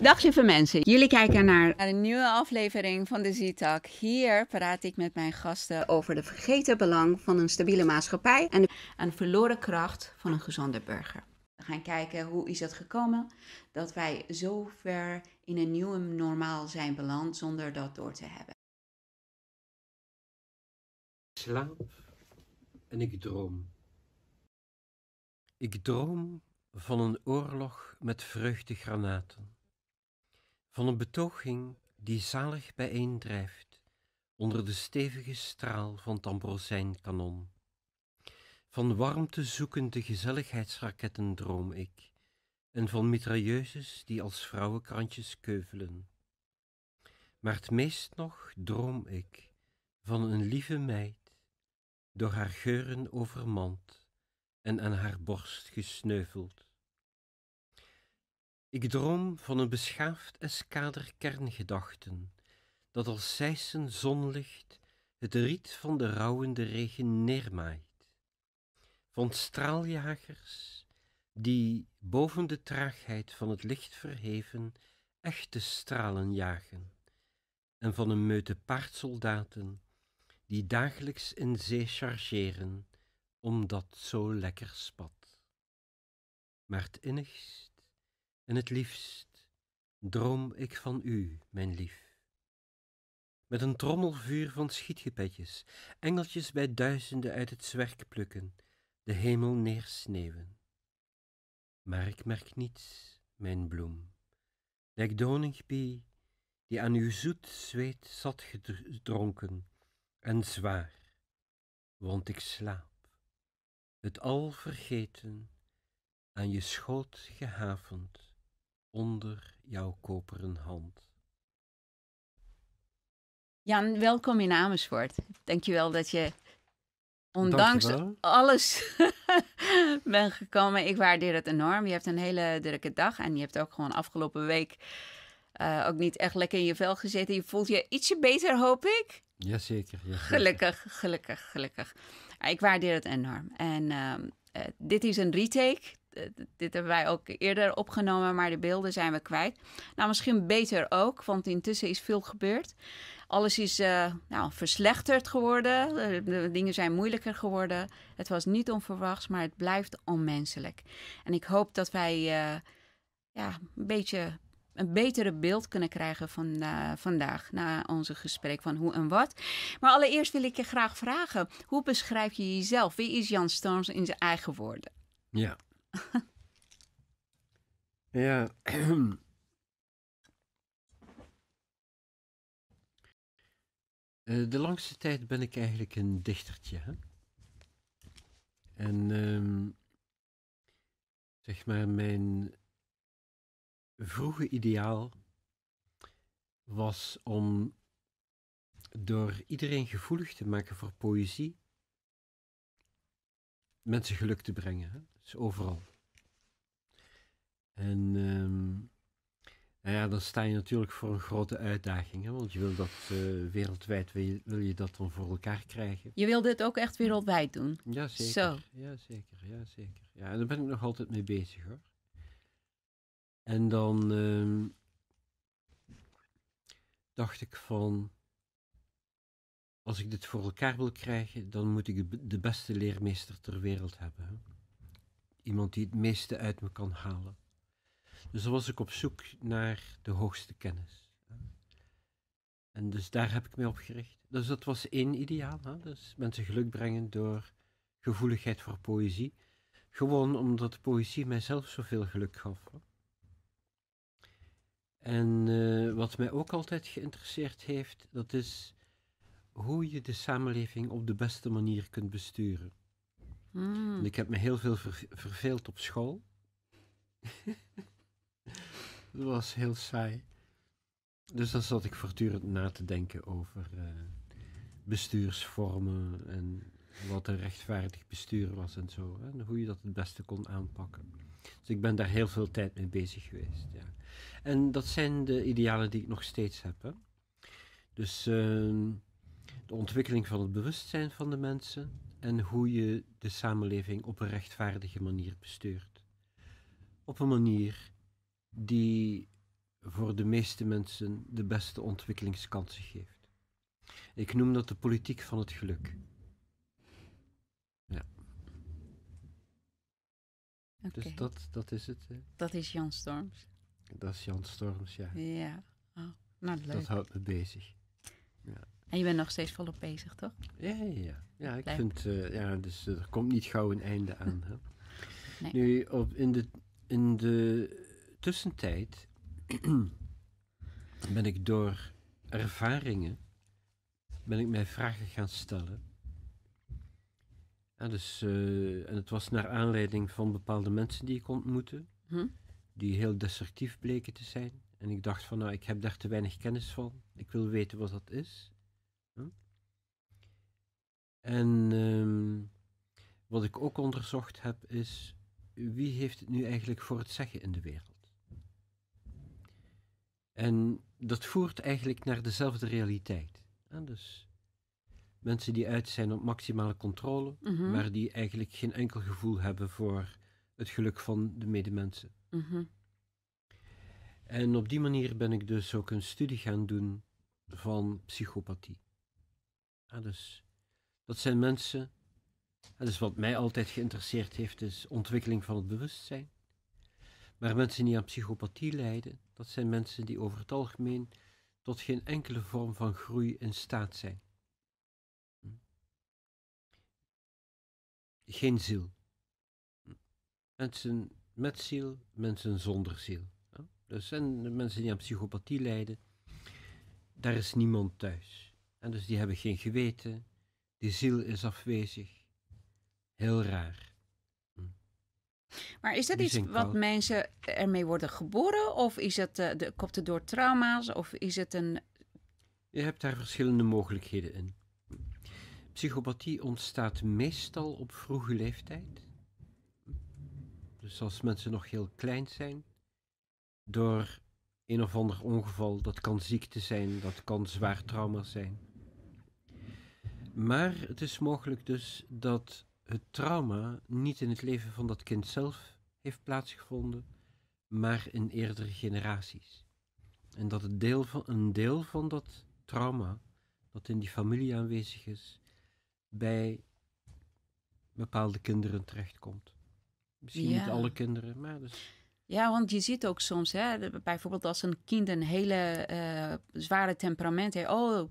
Dag lieve mensen, jullie kijken naar een nieuwe aflevering van de Z-Talk. Hier praat ik met mijn gasten over de vergeten belang van een stabiele maatschappij en de, en de verloren kracht van een gezonde burger. We gaan kijken hoe is het gekomen dat wij zo ver in een nieuwe normaal zijn beland zonder dat door te hebben. Ik slaap en ik droom. Ik droom van een oorlog met vreugdegranaten, van een betoging die zalig bijeendrijft onder de stevige straal van het kanon. Van warmte zoekende gezelligheidsraketten droom ik, en van mitrailleuses die als vrouwenkrantjes keuvelen. Maar het meest nog droom ik van een lieve meid, door haar geuren overmand en aan haar borst gesneuveld. Ik droom van een beschaafd eskader kerngedachten, dat als zijsen zonlicht het riet van de rouwende regen neermaait. Van straaljagers die boven de traagheid van het licht verheven echte stralen jagen, en van een meute paardsoldaten die dagelijks in zee chargeren, omdat zo lekker spat. Maar het innigst en het liefst droom ik van u, mijn lief. Met een trommelvuur van schietgepetjes, engeltjes bij duizenden uit het zwerk plukken, de hemel neersneeuwen. Maar ik merk niets, mijn bloem, lijk doningpie, die aan uw zoet zweet zat gedronken en zwaar, want ik slaap, het al vergeten, aan je schoot gehavend onder jouw koperen hand. Jan, welkom in Amersfoort. Dankjewel dat je ondanks alles bent gekomen. Ik waardeer het enorm. Je hebt een hele drukke dag en je hebt ook gewoon afgelopen week uh, ook niet echt lekker in je vel gezeten. Je voelt je ietsje beter, hoop ik. Jazeker. jazeker. Gelukkig, gelukkig, gelukkig. Ik waardeer het enorm. En uh, uh, dit is een retake. Eh, dit hebben wij ook eerder opgenomen, maar de beelden zijn we kwijt. Nou, misschien beter ook, want intussen is veel gebeurd. Alles is uh, nou, verslechterd geworden. De dingen zijn moeilijker geworden. Het was niet onverwachts, maar het blijft onmenselijk. En ik hoop dat wij uh, ja, een beetje een betere beeld kunnen krijgen van uh, vandaag na onze gesprek van hoe en wat. Maar allereerst wil ik je graag vragen: hoe beschrijf je jezelf? Wie is Jan Storms in zijn eigen woorden? Ja, ja. Eh, de langste tijd ben ik eigenlijk een dichtertje. Hè? En um, zeg maar, mijn vroege ideaal was om door iedereen gevoelig te maken voor poëzie mensen geluk te brengen. Hè? Dus overal. En um, nou ja, dan sta je natuurlijk voor een grote uitdaging, hè? want je wil dat uh, wereldwijd, wil je, wil je, dat dan voor elkaar krijgen. Je wil dit ook echt wereldwijd doen? Ja, zeker. Zo. Ja, zeker, ja, zeker. Ja, en daar ben ik nog altijd mee bezig hoor. En dan um, dacht ik van, als ik dit voor elkaar wil krijgen, dan moet ik de beste leermeester ter wereld hebben. Iemand die het meeste uit me kan halen. Dus dan was ik op zoek naar de hoogste kennis. En dus daar heb ik mij op gericht. Dus dat was één ideaal. Hè? Dus mensen geluk brengen door gevoeligheid voor poëzie. Gewoon omdat poëzie mijzelf zoveel geluk gaf. Hè? En uh, wat mij ook altijd geïnteresseerd heeft, dat is hoe je de samenleving op de beste manier kunt besturen. Mm. Ik heb me heel veel ver verveeld op school. dat was heel saai. Dus dan zat ik voortdurend na te denken over uh, bestuursvormen en wat een rechtvaardig bestuur was en zo. En hoe je dat het beste kon aanpakken. Dus ik ben daar heel veel tijd mee bezig geweest. Ja. En dat zijn de idealen die ik nog steeds heb. Hè. Dus uh, de ontwikkeling van het bewustzijn van de mensen en hoe je de samenleving op een rechtvaardige manier bestuurt. Op een manier die voor de meeste mensen de beste ontwikkelingskansen geeft. Ik noem dat de politiek van het geluk. Ja. Dus dat, dat is het. Hè. Dat is Jan Storms. Dat is Jan Storms, ja. Ja. Oh, nou, leuk. Dat houdt me bezig. En je bent nog steeds volop bezig, toch? Ja, ja, ja. ja ik vind, eh, ja, dus eh, er komt niet gauw een einde aan. Hè. Nee. Nu, op, in, de, in de tussentijd ben ik door ervaringen, ben ik mij vragen gaan stellen. Ja, dus, eh, en het was naar aanleiding van bepaalde mensen die ik ontmoette, Hm? die heel destructief bleken te zijn. En ik dacht van, nou, ik heb daar te weinig kennis van. Ik wil weten wat dat is. En ehm, wat ik ook onderzocht heb, is wie heeft het nu eigenlijk voor het zeggen in de wereld? En dat voert eigenlijk naar dezelfde realiteit. dus mensen die uit zijn op maximale controle, Mhm. maar die eigenlijk geen enkel gevoel hebben voor het geluk van de medemensen. Mhm. En op die manier ben ik dus ook een studie gaan doen van psychopathie. Ja, dus dat zijn mensen, ja, dus wat mij altijd geïnteresseerd heeft, is ontwikkeling van het bewustzijn. Maar mensen die aan psychopathie lijden, dat zijn mensen die over het algemeen tot geen enkele vorm van groei in staat zijn. Hm. Geen ziel. Hm. Mensen met ziel, mensen zonder ziel. Dus en de mensen die aan psychopathie lijden, daar is niemand thuis. En dus die hebben geen geweten, die ziel is afwezig. Heel raar. Maar is dat Die iets wat mensen ermee worden geboren? Of is het, eh, de, komt het door trauma's? Of is het een... Je hebt daar verschillende mogelijkheden in. Psychopathie ontstaat meestal op vroege leeftijd. Dus als mensen nog heel klein zijn, door een of ander ongeval, dat kan ziekte zijn, dat kan zwaar trauma zijn. Maar het is mogelijk dus dat het trauma niet in het leven van dat kind zelf heeft plaatsgevonden, maar in eerdere generaties. En dat het deel van, een deel van dat trauma dat in die familie aanwezig is, bij bepaalde kinderen terechtkomt. Misschien Ja. niet alle kinderen, maar dus, Ja, want je ziet ook soms, hè, bijvoorbeeld als een kind een hele eh, zware temperament heeft. Oh,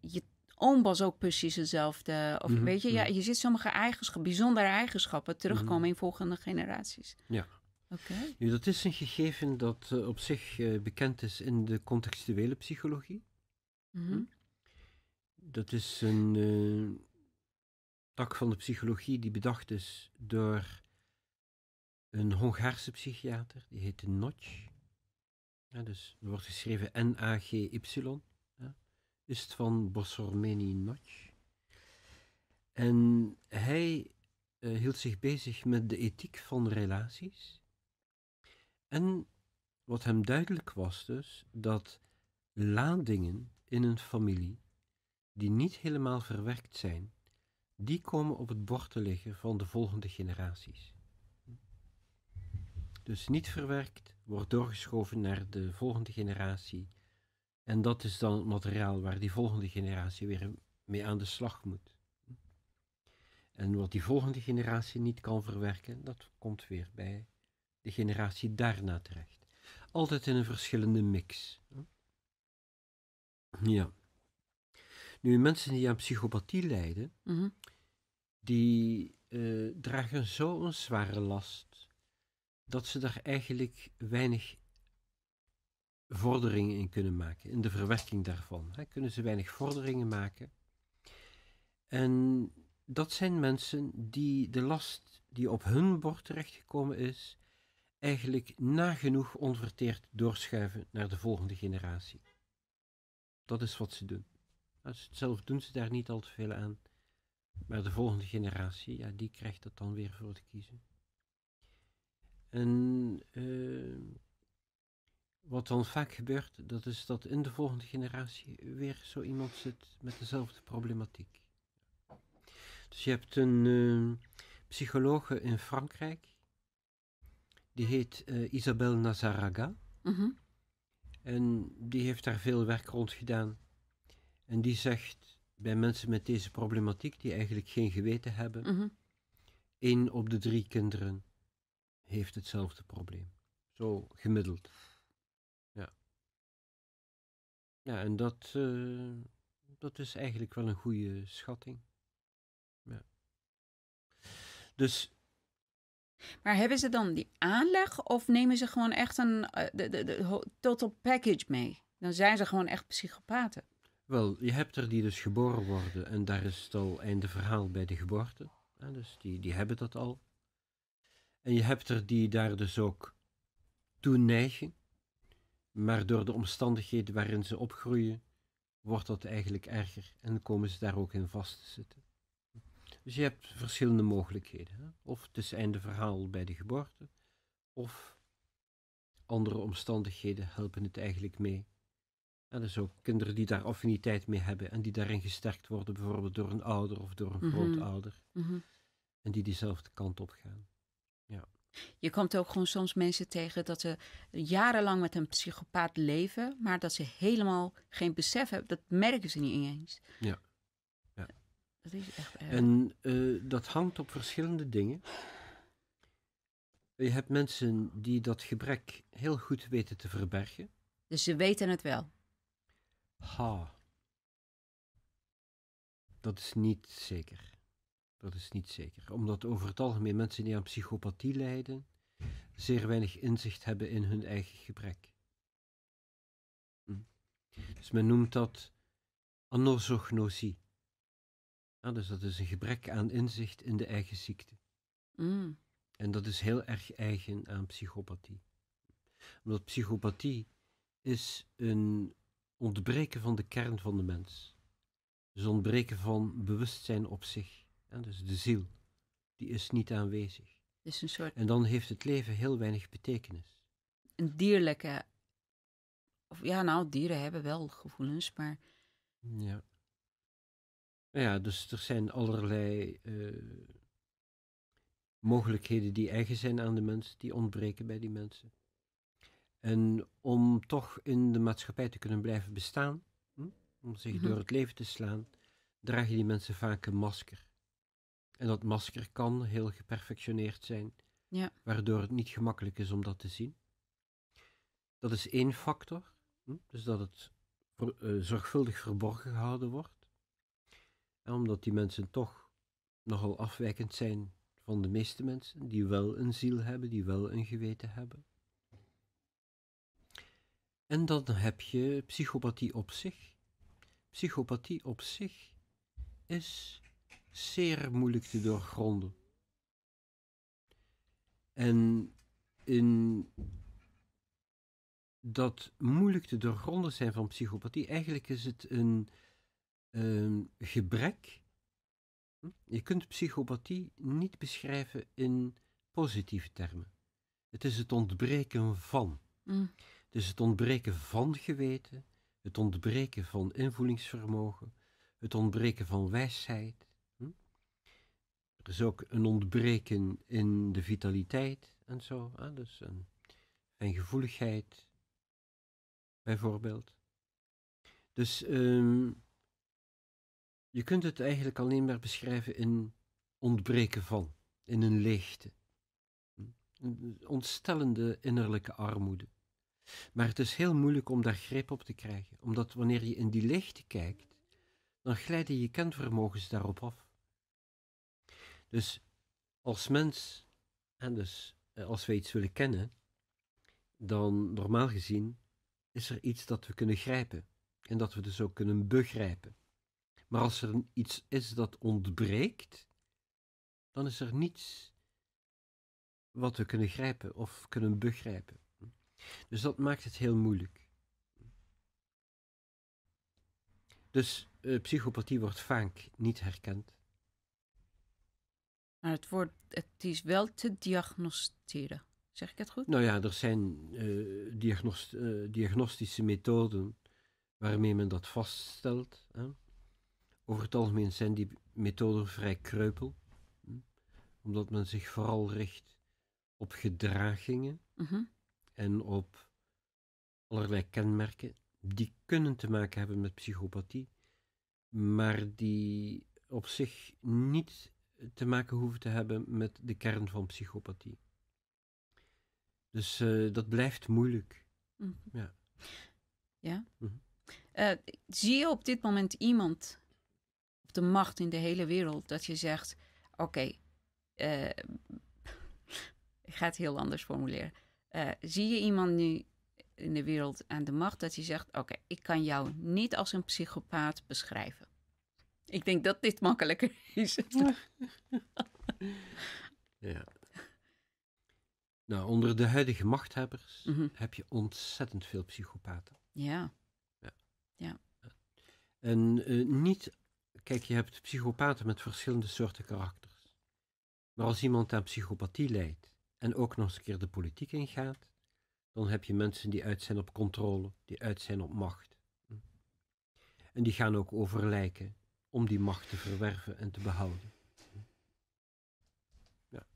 je oom was ook precies hetzelfde. Of Mhm, weet je, ja, mhm. je ziet sommige eigenschappen, bijzondere eigenschappen terugkomen Mhm. in volgende generaties. Ja. Oké. nu, dat is een gegeven dat eh, op zich eh, bekend is in de contextuele psychologie. Mhm. Dat is een eh, tak van de psychologie die bedacht is door een Hongaarse psychiater, die heette Notch. Ja, dus er wordt geschreven N-A-G-Y. Is het van Bossormeni Notch. En hij eh, hield zich bezig met de ethiek van relaties. En wat hem duidelijk was dus, dat ladingen in een familie die niet helemaal verwerkt zijn, die komen op het bord te liggen van de volgende generaties. Dus niet verwerkt, wordt doorgeschoven naar de volgende generatie. En dat is dan het materiaal waar die volgende generatie weer mee aan de slag moet. En wat die volgende generatie niet kan verwerken, dat komt weer bij de generatie daarna terecht. Altijd in een verschillende mix. Ja. Nu, mensen die aan psychopathie lijden, Mhm. die eh, dragen zo'n zware last dat ze daar eigenlijk weinig vorderingen in kunnen maken, in de verwerking daarvan. Hè, kunnen ze weinig vorderingen maken. En dat zijn mensen die de last die op hun bord terechtgekomen is, eigenlijk nagenoeg onverteerd doorschuiven naar de volgende generatie. Dat is wat ze doen. Zelf doen ze daar niet al te veel aan. Maar de volgende generatie, ja, die krijgt dat dan weer voor te kiezen. En eh, wat dan vaak gebeurt, dat is dat in de volgende generatie weer zo iemand zit met dezelfde problematiek. Dus je hebt een eh, psychologe in Frankrijk, die heet eh, Isabelle Nazaraga. Mhm. En die heeft daar veel werk rond gedaan. En die zegt bij mensen met deze problematiek, die eigenlijk geen geweten hebben, Mhm. één op de drie kinderen heeft hetzelfde probleem. Zo gemiddeld. Ja. En dat, eh, dat is eigenlijk wel een goede schatting. Ja. Dus Maar hebben ze dan die aanleg of nemen ze gewoon echt een eh, de, de, de total package mee? Dan zijn ze gewoon echt psychopaten. Wel, je hebt er die dus geboren worden en daar is het al einde verhaal bij de geboorte. Ja, dus die, die hebben dat al. En je hebt er die daar dus ook toe neigen, maar door de omstandigheden waarin ze opgroeien, wordt dat eigenlijk erger en komen ze daar ook in vast te zitten. Dus je hebt verschillende mogelijkheden. Hè? Of het is einde verhaal bij de geboorte, of andere omstandigheden helpen het eigenlijk mee. En dus ook kinderen die daar affiniteit mee hebben en die daarin gesterkt worden, bijvoorbeeld door een ouder of door een Mhm. grootouder, Mhm. en die diezelfde kant op gaan. Je komt ook gewoon soms mensen tegen dat ze jarenlang met een psychopaat leven, maar dat ze helemaal geen besef hebben. Dat merken ze niet eens. Ja. Ja. Dat is echt erg. En eh, dat hangt op verschillende dingen. Je hebt mensen die dat gebrek heel goed weten te verbergen. Dus ze weten het wel. Ha. Dat is niet zeker. Dat is niet zeker. Omdat over het algemeen mensen die aan psychopathie lijden, zeer weinig inzicht hebben in hun eigen gebrek. Hm. Dus men noemt dat anosognosie. Ja, dus dat is een gebrek aan inzicht in de eigen ziekte. Mm. En dat is heel erg eigen aan psychopathie. Omdat psychopathie is een ontbreken van de kern van de mens. Dus ontbreken van bewustzijn op zich. Ja, dus de ziel, die is niet aanwezig. Dus een soort En dan heeft het leven heel weinig betekenis. een dierlijke. Of ja, nou, dieren hebben wel gevoelens, maar. Ja. Nou Ja, dus er zijn allerlei eh, mogelijkheden die eigen zijn aan de mens, die ontbreken bij die mensen. En om toch in de maatschappij te kunnen blijven bestaan, hm, om zich Mhm. door het leven te slaan, dragen die mensen vaak een masker. En dat masker kan heel geperfectioneerd zijn, Ja. waardoor het niet gemakkelijk is om dat te zien. Dat is één factor, hm, dus dat het eh, zorgvuldig verborgen gehouden wordt. En omdat die mensen toch nogal afwijkend zijn van de meeste mensen, die wel een ziel hebben, die wel een geweten hebben. En dan heb je psychopathie op zich. Psychopathie op zich is zeer moeilijk te doorgronden. En in dat moeilijk te doorgronden zijn van psychopathie, eigenlijk is het een gebrek. Je kunt psychopathie niet beschrijven in positieve termen. Het is het ontbreken van. Mm. Het is het ontbreken van geweten, het ontbreken van invoelingsvermogen, het ontbreken van wijsheid. Er is ook een ontbreken in de vitaliteit en zo, hè? dus een fijngevoeligheid, bijvoorbeeld. Dus ehm, je kunt het eigenlijk alleen maar beschrijven in ontbreken van, in een leegte. Een ontstellende innerlijke armoede. Maar het is heel moeilijk om daar greep op te krijgen, omdat wanneer je in die leegte kijkt, dan glijden je kenvermogens daarop af. Dus als mens, en dus eh, als we iets willen kennen, dan normaal gezien is er iets dat we kunnen grijpen en dat we dus ook kunnen begrijpen. Maar als er iets is dat ontbreekt, dan is er niets wat we kunnen grijpen of kunnen begrijpen. Dus dat maakt het heel moeilijk. Dus eh, psychopathie wordt vaak niet herkend. Maar het, wordt, het is wel te diagnosticeren. Zeg ik het goed? Nou ja, er zijn eh, diagnost- eh, diagnostische methoden waarmee men dat vaststelt. Hè. Over het algemeen zijn die methoden vrij kreupel, hm, omdat men zich vooral richt op gedragingen Mhm. en op allerlei kenmerken die kunnen te maken hebben met psychopathie, maar die op zich niet te maken hoeven te hebben met de kern van psychopathie. Dus uh, dat blijft moeilijk. Mm. Ja. Ja? Mhm. Uh, zie je op dit moment iemand op de macht in de hele wereld dat je zegt: Oké, okay, uh, ik ga het heel anders formuleren. zie je iemand nu in de wereld aan de macht dat je zegt: Oké, okay, ik kan jou niet als een psychopaat beschrijven? Ik denk dat dit makkelijker is. ja. Nou, onder de huidige machthebbers Mhm. heb je ontzettend veel psychopaten. Ja. En eh, niet, kijk, je hebt psychopaten met verschillende soorten karakters. Maar als iemand aan psychopathie lijdt en ook nog eens een keer de politiek ingaat, dan heb je mensen die uit zijn op controle, die uit zijn op macht. Hm. En die gaan ook over lijken om die macht te verwerven en te behouden. Ja.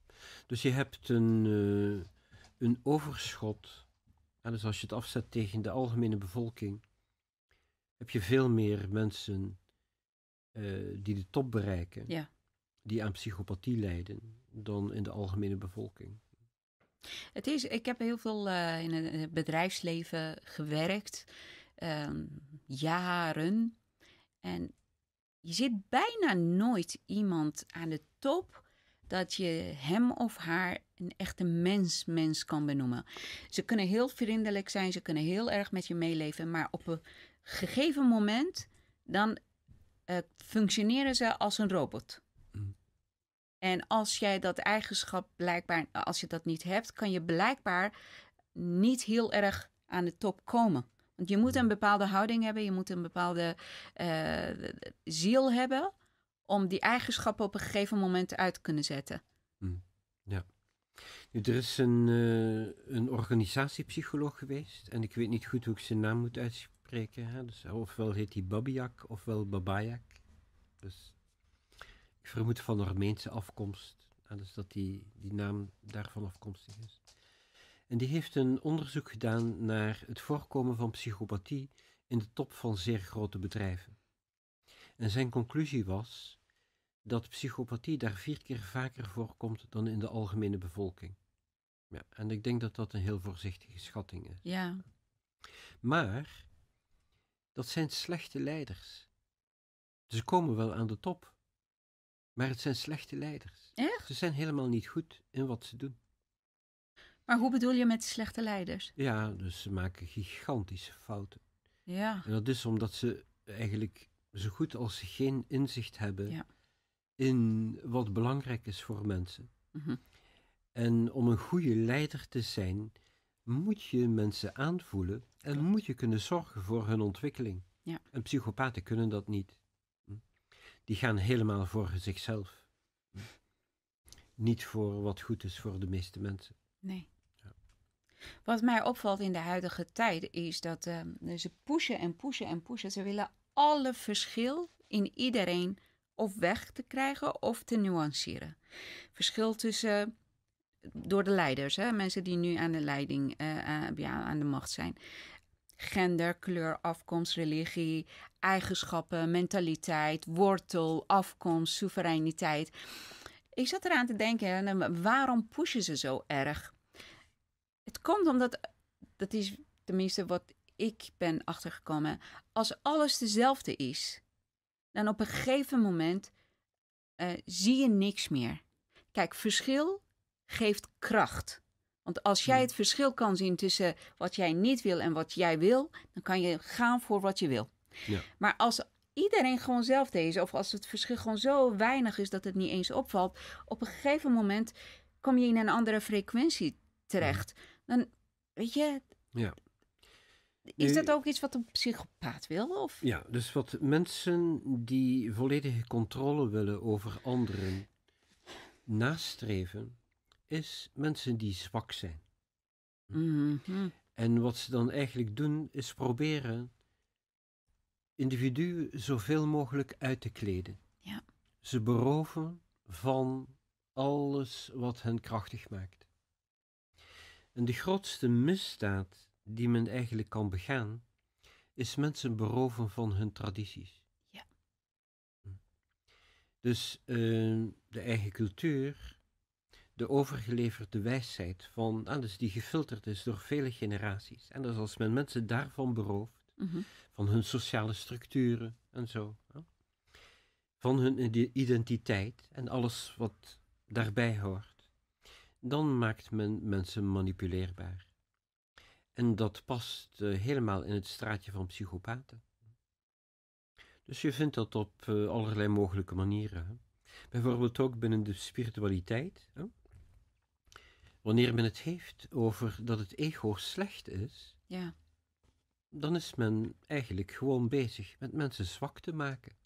Dus je hebt een, uh, een overschot. Ja, dus als je het afzet tegen de algemene bevolking, heb je veel meer mensen uh, die de top bereiken, ja. die aan psychopathie lijden, dan in de algemene bevolking. Het is, ik heb heel veel uh, in het bedrijfsleven gewerkt, um, jaren. En je ziet bijna nooit iemand aan de top dat je hem of haar een echte mens-mens kan benoemen. Ze kunnen heel vriendelijk zijn, ze kunnen heel erg met je meeleven, maar op een gegeven moment dan uh, functioneren ze als een robot. Mm. En als jij dat eigenschap blijkbaar, als je dat niet hebt, kan je blijkbaar niet heel erg aan de top komen. Want je moet een bepaalde houding hebben, je moet een bepaalde uh, ziel hebben om die eigenschappen op een gegeven moment uit te kunnen zetten. Mm. Ja. Nu, er is een, uh, een organisatiepsycholoog geweest en ik weet niet goed hoe ik zijn naam moet uitspreken. Hè? Dus, ofwel heet hij Babiak ofwel Babajak. Dus ik vermoed van Armeense afkomst, hè? dus dat die, die naam daarvan afkomstig is. En die heeft een onderzoek gedaan naar het voorkomen van psychopathie in de top van zeer grote bedrijven. En zijn conclusie was dat psychopathie daar vier keer vaker voorkomt dan in de algemene bevolking. Ja, en ik denk dat dat een heel voorzichtige schatting is. Ja. Maar dat zijn slechte leiders. Ze komen wel aan de top, maar het zijn slechte leiders. Echt? Ze zijn helemaal niet goed in wat ze doen. Maar hoe bedoel je met slechte leiders? Ja, dus ze maken gigantische fouten. Ja. En dat is omdat ze eigenlijk zo goed als geen inzicht hebben Ja. in wat belangrijk is voor mensen. Mhm. En om een goede leider te zijn, moet je mensen aanvoelen en Klopt. moet je kunnen zorgen voor hun ontwikkeling. Ja. En psychopaten kunnen dat niet. Hm. Die gaan helemaal voor zichzelf. Hm. Niet voor wat goed is voor de meeste mensen. Nee. Wat mij opvalt in de huidige tijd is dat eh, ze pushen en pushen en pushen. Ze willen alle verschil in iedereen of weg te krijgen of te nuanceren. Verschil tussen, door de leiders, hè, mensen die nu aan de leiding, eh, eh, ja, aan de macht zijn. Gender, kleur, afkomst, religie, eigenschappen, mentaliteit, wortel, afkomst, soevereiniteit. Ik zat eraan te denken, en, waarom pushen ze zo erg? Het komt omdat, dat is tenminste wat ik ben achtergekomen, als alles dezelfde is, dan op een gegeven moment uh, zie je niks meer. Kijk, verschil geeft kracht. Want als jij het verschil kan zien tussen wat jij niet wil en wat jij wil, dan kan je gaan voor wat je wil. Ja. Maar als iedereen gewoon zelf is, of als het verschil gewoon zo weinig is dat het niet eens opvalt, op een gegeven moment kom je in een andere frequentie terecht. Dan, weet je, Ja. is dat ook iets wat een psychopaat wil? Of? Ja, dus wat mensen die volledige controle willen over anderen nastreven, is mensen die zwak zijn. Mhm. En wat ze dan eigenlijk doen, is proberen individuen zoveel mogelijk uit te kleden. Ja. Ze beroven van alles wat hen krachtig maakt. En de grootste misdaad die men eigenlijk kan begaan, is mensen beroven van hun tradities. Ja. Hm. Dus eh, de eigen cultuur, de overgeleverde wijsheid van, ah, dus die gefilterd is door vele generaties. En dus als men mensen daarvan berooft, Mhm. van hun sociale structuren en zo, van hun ide- identiteit en alles wat daarbij hoort, dan maakt men mensen manipuleerbaar. En dat past eh, helemaal in het straatje van psychopaten. Dus je vindt dat op eh, allerlei mogelijke manieren. Hè. Bijvoorbeeld ook binnen de spiritualiteit. Hè. Wanneer men het heeft over dat het ego slecht is, Ja. dan is men eigenlijk gewoon bezig met mensen zwak te maken.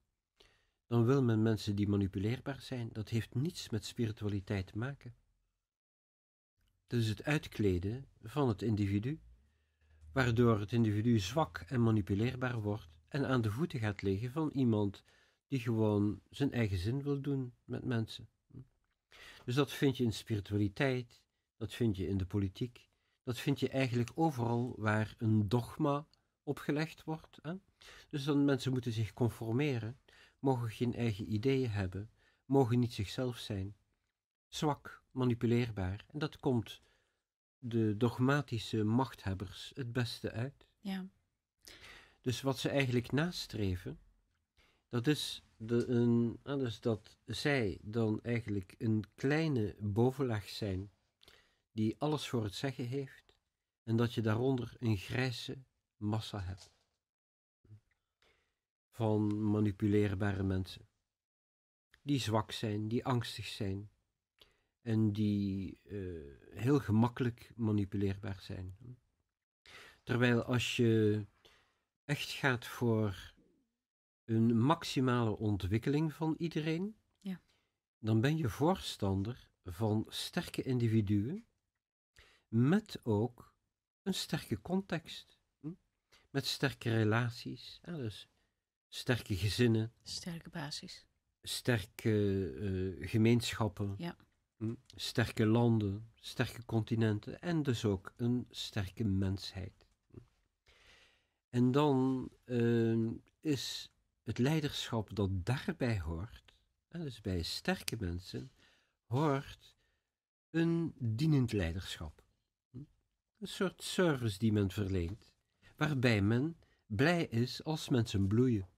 Dan wil men mensen die manipuleerbaar zijn. Dat heeft niets met spiritualiteit te maken. Dat is het uitkleden van het individu, waardoor het individu zwak en manipuleerbaar wordt en aan de voeten gaat liggen van iemand die gewoon zijn eigen zin wil doen met mensen. Dus dat vind je in spiritualiteit, dat vind je in de politiek, dat vind je eigenlijk overal waar een dogma opgelegd wordt. Hè? Dus dan mensen moeten zich conformeren, mogen geen eigen ideeën hebben, mogen niet zichzelf zijn, zwak, manipuleerbaar. En dat komt de dogmatische machthebbers het beste uit. Ja. Dus wat ze eigenlijk nastreven, dat is, de, een, ah, dus dat zij dan eigenlijk een kleine bovenlaag zijn die alles voor het zeggen heeft en dat je daaronder een grijze massa hebt van manipuleerbare mensen die zwak zijn, die angstig zijn en die eh, heel gemakkelijk manipuleerbaar zijn. Terwijl als je echt gaat voor een maximale ontwikkeling van iedereen, Ja. dan ben je voorstander van sterke individuen met ook een sterke context, hm? met sterke relaties, dus sterke gezinnen, Sterke basis. sterke eh, gemeenschappen, Ja. Hm, sterke landen, sterke continenten en dus ook een sterke mensheid. En dan eh, is het leiderschap dat daarbij hoort, dus bij sterke mensen, hoort een dienend leiderschap. Hm? Een soort service die men verleent, waarbij men blij is als mensen bloeien.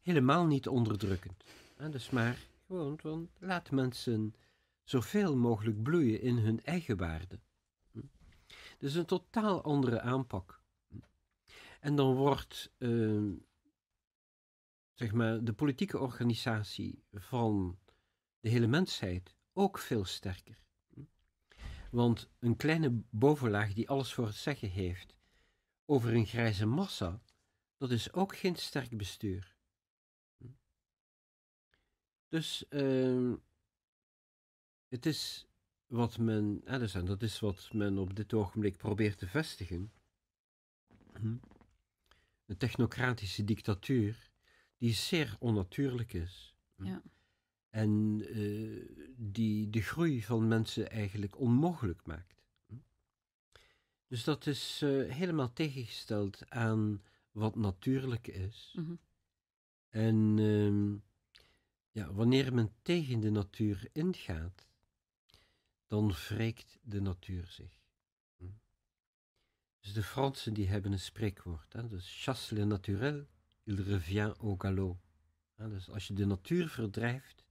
Helemaal niet onderdrukkend. hè, dus maar gewoon van laat mensen zoveel mogelijk bloeien in hun eigen waarde. Hm? Dus een totaal andere aanpak. Hm? En dan wordt eh, zeg maar, de politieke organisatie van de hele mensheid ook veel sterker. Hm? Want een kleine bovenlaag die alles voor het zeggen heeft over een grijze massa, dat is ook geen sterk bestuur. Dus ehm, het is wat men, en dat is wat men op dit ogenblik probeert te vestigen. Hm? Een technocratische dictatuur die zeer onnatuurlijk is. Hm? Ja. En eh, die de groei van mensen eigenlijk onmogelijk maakt. Hm? Dus dat is eh, helemaal tegengesteld aan wat natuurlijk is. Mhm. En ehm, ja, wanneer men tegen de natuur ingaat, dan wreekt de natuur zich. Hm. Dus de Fransen die hebben een spreekwoord. Hè? Dus chasse le naturel, il revient au galop. Hè, Dus als je de natuur verdrijft,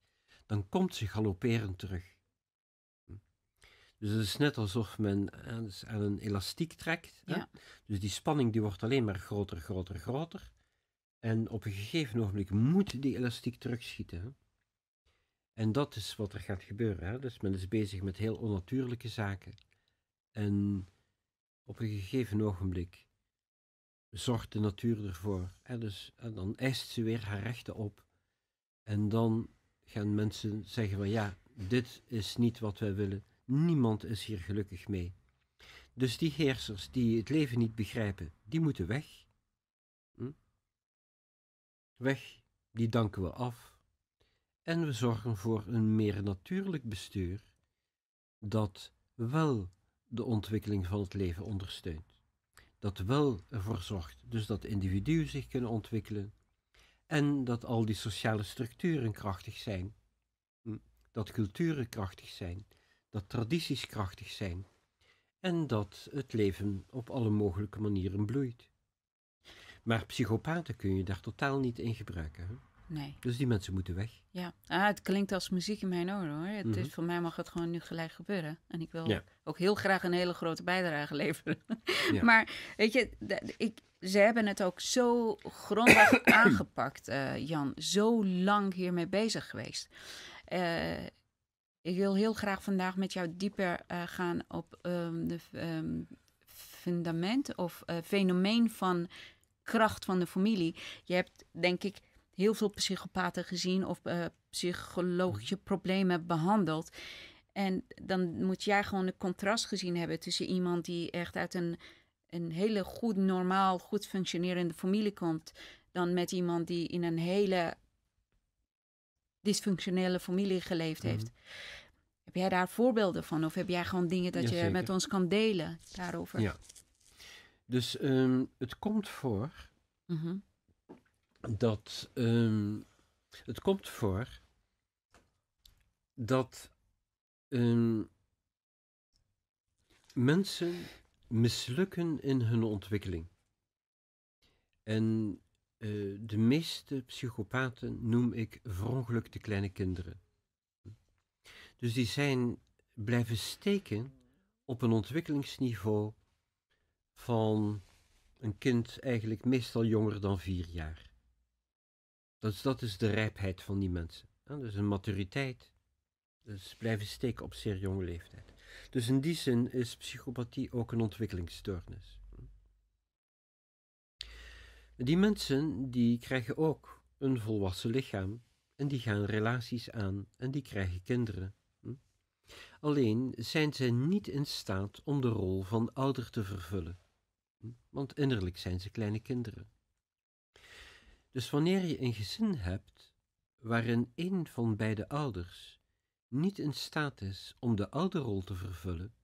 dan komt ze galopperend terug. Hm. Dus het is net alsof men aan, dus aan een elastiek trekt. hè. Ja. Dus die spanning die wordt alleen maar groter, groter, groter. En op een gegeven ogenblik moet die elastiek terugschieten. Hè? En dat is wat er gaat gebeuren. Hè? Dus men is bezig met heel onnatuurlijke zaken. En op een gegeven ogenblik zorgt de natuur ervoor. Dus, en dan eist ze weer haar rechten op. En dan gaan mensen zeggen van ja, dit is niet wat wij willen. Niemand is hier gelukkig mee. Dus die heersers die het leven niet begrijpen, die moeten weg. Hm? Weg, die danken we af. En we zorgen voor een meer natuurlijk bestuur dat wel de ontwikkeling van het leven ondersteunt. dat wel ervoor zorgt dus dat individuen zich kunnen ontwikkelen en dat al die sociale structuren krachtig zijn, hm, dat culturen krachtig zijn, dat tradities krachtig zijn en dat het leven op alle mogelijke manieren bloeit. Maar psychopaten kun je daar totaal niet in gebruiken. Hè? Nee. Dus die mensen moeten weg. Ja, ah, het klinkt als muziek in mijn oren hoor. Het Mhm. is, voor mij mag het gewoon nu gelijk gebeuren. En ik wil Ja. ook heel graag een hele grote bijdrage leveren. Ja. Maar weet je, ik, ze hebben het ook zo grondig aangepakt, eh, Jan. Zo lang hiermee bezig geweest. Eh, ik wil heel graag vandaag met jou dieper eh, gaan op ehm, de ehm, fundament of fenomeen van kracht van de familie. Je hebt denk ik heel veel psychopaten gezien of eh, psychologische problemen behandeld. En dan moet jij gewoon een contrast gezien hebben tussen iemand die echt uit een, een hele goed, normaal, goed functionerende familie komt, dan met iemand die in een hele dysfunctionele familie geleefd Mhm. heeft. Heb jij daar voorbeelden van? Of heb jij gewoon dingen dat je met ons kan delen daarover? Ja. Dus ehm, het komt voor Mhm. Dat ehm, het komt voor dat ehm, mensen mislukken in hun ontwikkeling. En eh, de meeste psychopaten noem ik verongelukte kleine kinderen. Dus die zijn blijven steken op een ontwikkelingsniveau van een kind eigenlijk meestal jonger dan vier jaar. Dat is, dat is de rijpheid van die mensen. hè. Dus een maturiteit. Dus blijven steken op zeer jonge leeftijd. Dus in die zin is psychopathie ook een ontwikkelingsstoornis. Die mensen die krijgen ook een volwassen lichaam en die gaan relaties aan en die krijgen kinderen. Alleen zijn zij niet in staat om de rol van ouder te vervullen. Want innerlijk zijn ze kleine kinderen. Dus wanneer je een gezin hebt waarin een van beide ouders niet in staat is om de ouderrol te vervullen,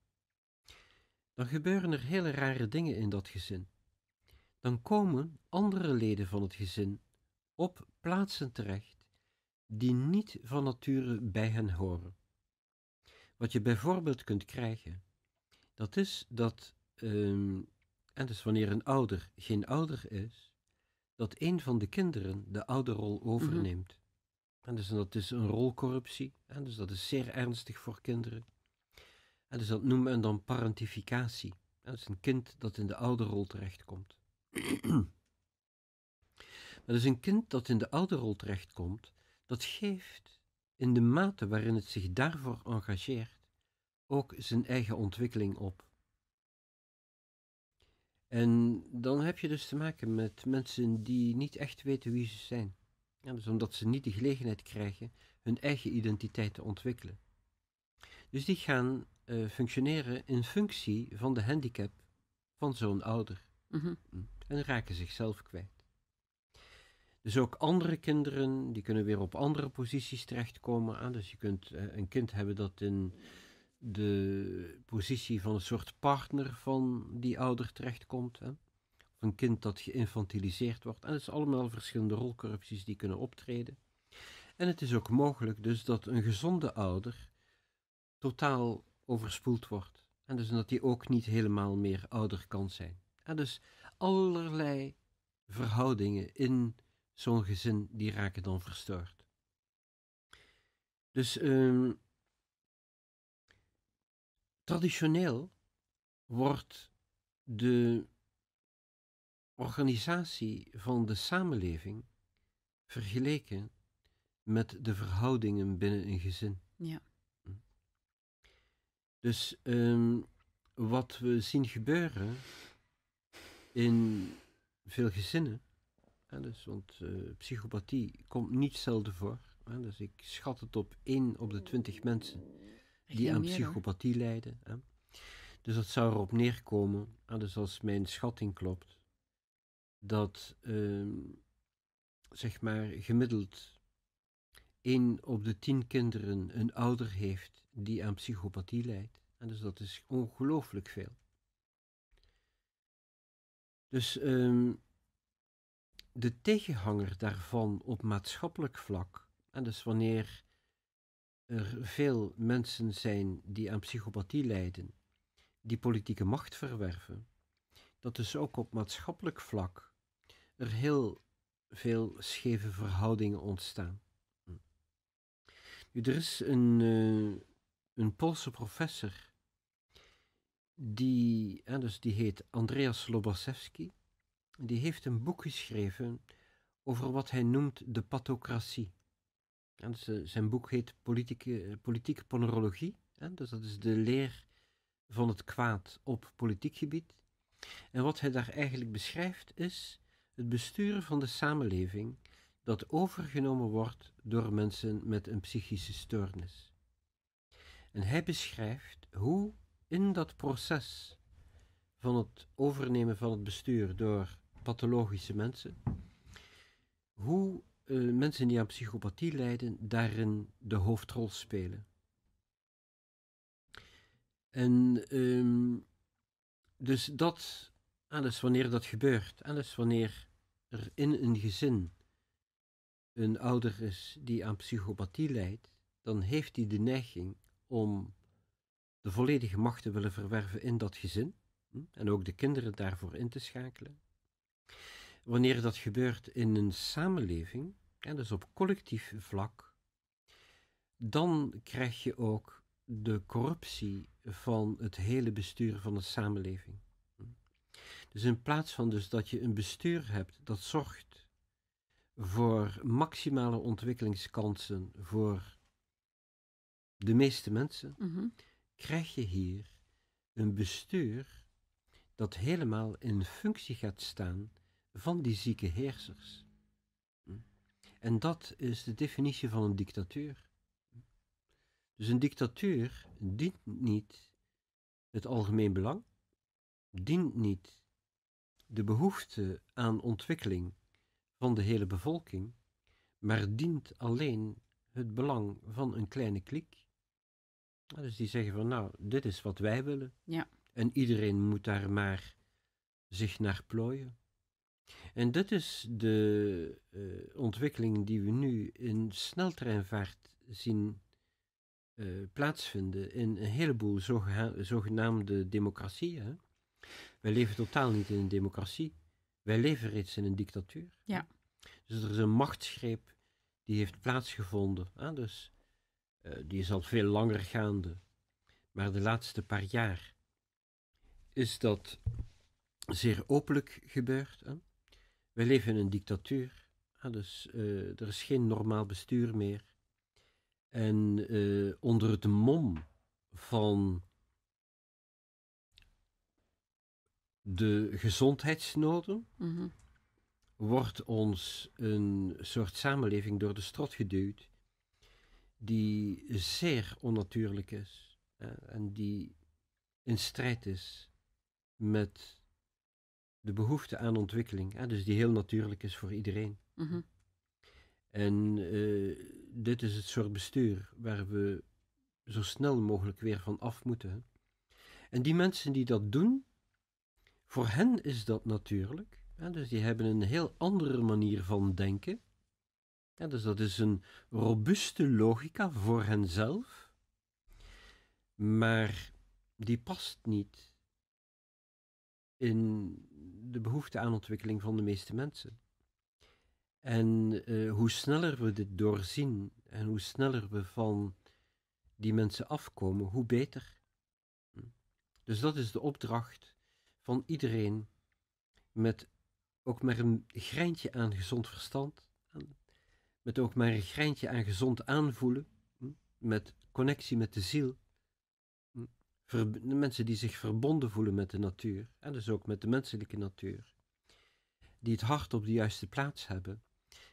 dan gebeuren er hele rare dingen in dat gezin. Dan komen andere leden van het gezin op plaatsen terecht die niet van nature bij hen horen. Wat je bijvoorbeeld kunt krijgen, dat is dat, ehm, en dus wanneer een ouder geen ouder is, dat een van de kinderen de ouderrol overneemt. En dus dat is een rolcorruptie, en dus dat is zeer ernstig voor kinderen. En dus dat noemen men dan parentificatie. En dat is een kind dat in de ouderrol terechtkomt. Maar dus een kind dat in de ouderrol terechtkomt, dat geeft in de mate waarin het zich daarvoor engageert ook zijn eigen ontwikkeling op. En dan heb je dus te maken met mensen die niet echt weten wie ze zijn. Ja, dus omdat ze niet de gelegenheid krijgen hun eigen identiteit te ontwikkelen. Dus die gaan eh, functioneren in functie van de handicap van zo'n ouder Mhm. en raken zichzelf kwijt. Dus ook andere kinderen, die kunnen weer op andere posities terechtkomen. Ah, dus je kunt eh, een kind hebben dat in de positie van een soort partner van die ouder terechtkomt. Hè? Of een kind dat geïnfantiliseerd wordt. En het is allemaal verschillende rolcorrupties die kunnen optreden. En het is ook mogelijk dus dat een gezonde ouder totaal overspoeld wordt. En dus dat hij ook niet helemaal meer ouder kan zijn. En dus allerlei verhoudingen in zo'n gezin die raken dan verstoord. Dus ehm, traditioneel wordt de organisatie van de samenleving vergeleken met de verhoudingen binnen een gezin. Ja. Dus ehm, wat we zien gebeuren in veel gezinnen, hè, dus, want eh, psychopathie komt niet zelden voor. Hè, dus ik schat het op 1 op de 20 mensen die aan psychopathie lijden. Hè. Dus dat zou erop neerkomen, dus als mijn schatting klopt, dat ehm, zeg maar gemiddeld 1 op de 10 kinderen een ouder heeft die aan psychopathie lijdt. En dus dat is ongelooflijk veel. Dus ehm, de tegenhanger daarvan op maatschappelijk vlak, en dus wanneer er veel mensen zijn die aan psychopathie lijden, die politieke macht verwerven, dat dus ook op maatschappelijk vlak er heel veel scheve verhoudingen ontstaan. Nu, er is een, uh, een Poolse professor, die, uh, dus die heet Andreas Lobaszewski, die heeft een boek geschreven over wat hij noemt de pathocratie. Dus, uh, zijn boek heet Politieke, politieke Ponerologie, dus dat is de leer van het kwaad op politiek gebied. En wat hij daar eigenlijk beschrijft is het besturen van de samenleving dat overgenomen wordt door mensen met een psychische stoornis. En hij beschrijft hoe in dat proces van het overnemen van het bestuur door pathologische mensen, hoe uh, mensen die aan psychopathie lijden daarin de hoofdrol spelen. En um, dus dat, alles wanneer dat gebeurt, alles wanneer er in een gezin een ouder is die aan psychopathie lijdt, dan heeft hij de neiging om de volledige macht te willen verwerven in dat gezin hm, en ook de kinderen daarvoor in te schakelen. Wanneer dat gebeurt in een samenleving, en dus op collectief vlak, dan krijg je ook de corruptie van het hele bestuur van de samenleving. Dus in plaats van dus dat je een bestuur hebt dat zorgt voor maximale ontwikkelingskansen voor de meeste mensen, Mhm. krijg je hier een bestuur dat helemaal in functie gaat staan van die zieke heersers. En dat is de definitie van een dictatuur. Dus een dictatuur dient niet het algemeen belang, dient niet de behoefte aan ontwikkeling van de hele bevolking, maar dient alleen het belang van een kleine kliek. Dus die zeggen van nou, dit is wat wij willen. Ja. En iedereen moet daar maar zich naar plooien. En dit is de uh, ontwikkeling die we nu in sneltreinvaart zien uh, plaatsvinden in een heleboel zogenaamde democratieën. Wij leven totaal niet in een democratie. Wij leven reeds in een dictatuur. Ja. Dus er is een machtsgreep die heeft plaatsgevonden. Hè? Dus uh, die is al veel langer gaande. Maar de laatste paar jaar is dat zeer openlijk gebeurd. Hè? Wij leven in een dictatuur. Dus uh, er is geen normaal bestuur meer. En uh, onder het mom van de gezondheidsnoden Mhm. wordt ons een soort samenleving door de strot geduwd die zeer onnatuurlijk is en die in strijd is met de behoefte aan ontwikkeling, hè, dus die heel natuurlijk is voor iedereen. Mhm. En uh, dit is het soort bestuur waar we zo snel mogelijk weer van af moeten. Hè. En die mensen die dat doen, voor hen is dat natuurlijk. Dus die hebben een heel andere manier van denken. Ja, dus dat is een robuuste logica voor henzelf. Maar die past niet in de behoefte aan ontwikkeling van de meeste mensen. En uh, hoe sneller we dit doorzien en hoe sneller we van die mensen afkomen, hoe beter. Dus dat is de opdracht van iedereen met ook maar een greintje aan gezond verstand, met ook maar een greintje aan gezond aanvoelen, hm, met connectie met de ziel. Hm, de mensen die zich verbonden voelen met de natuur, en dus ook met de menselijke natuur, die het hart op de juiste plaats hebben.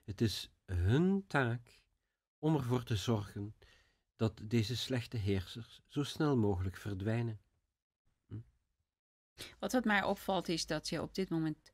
Het is hun taak om ervoor te zorgen dat deze slechte heersers zo snel mogelijk verdwijnen. Wat het mij opvalt is dat je op dit moment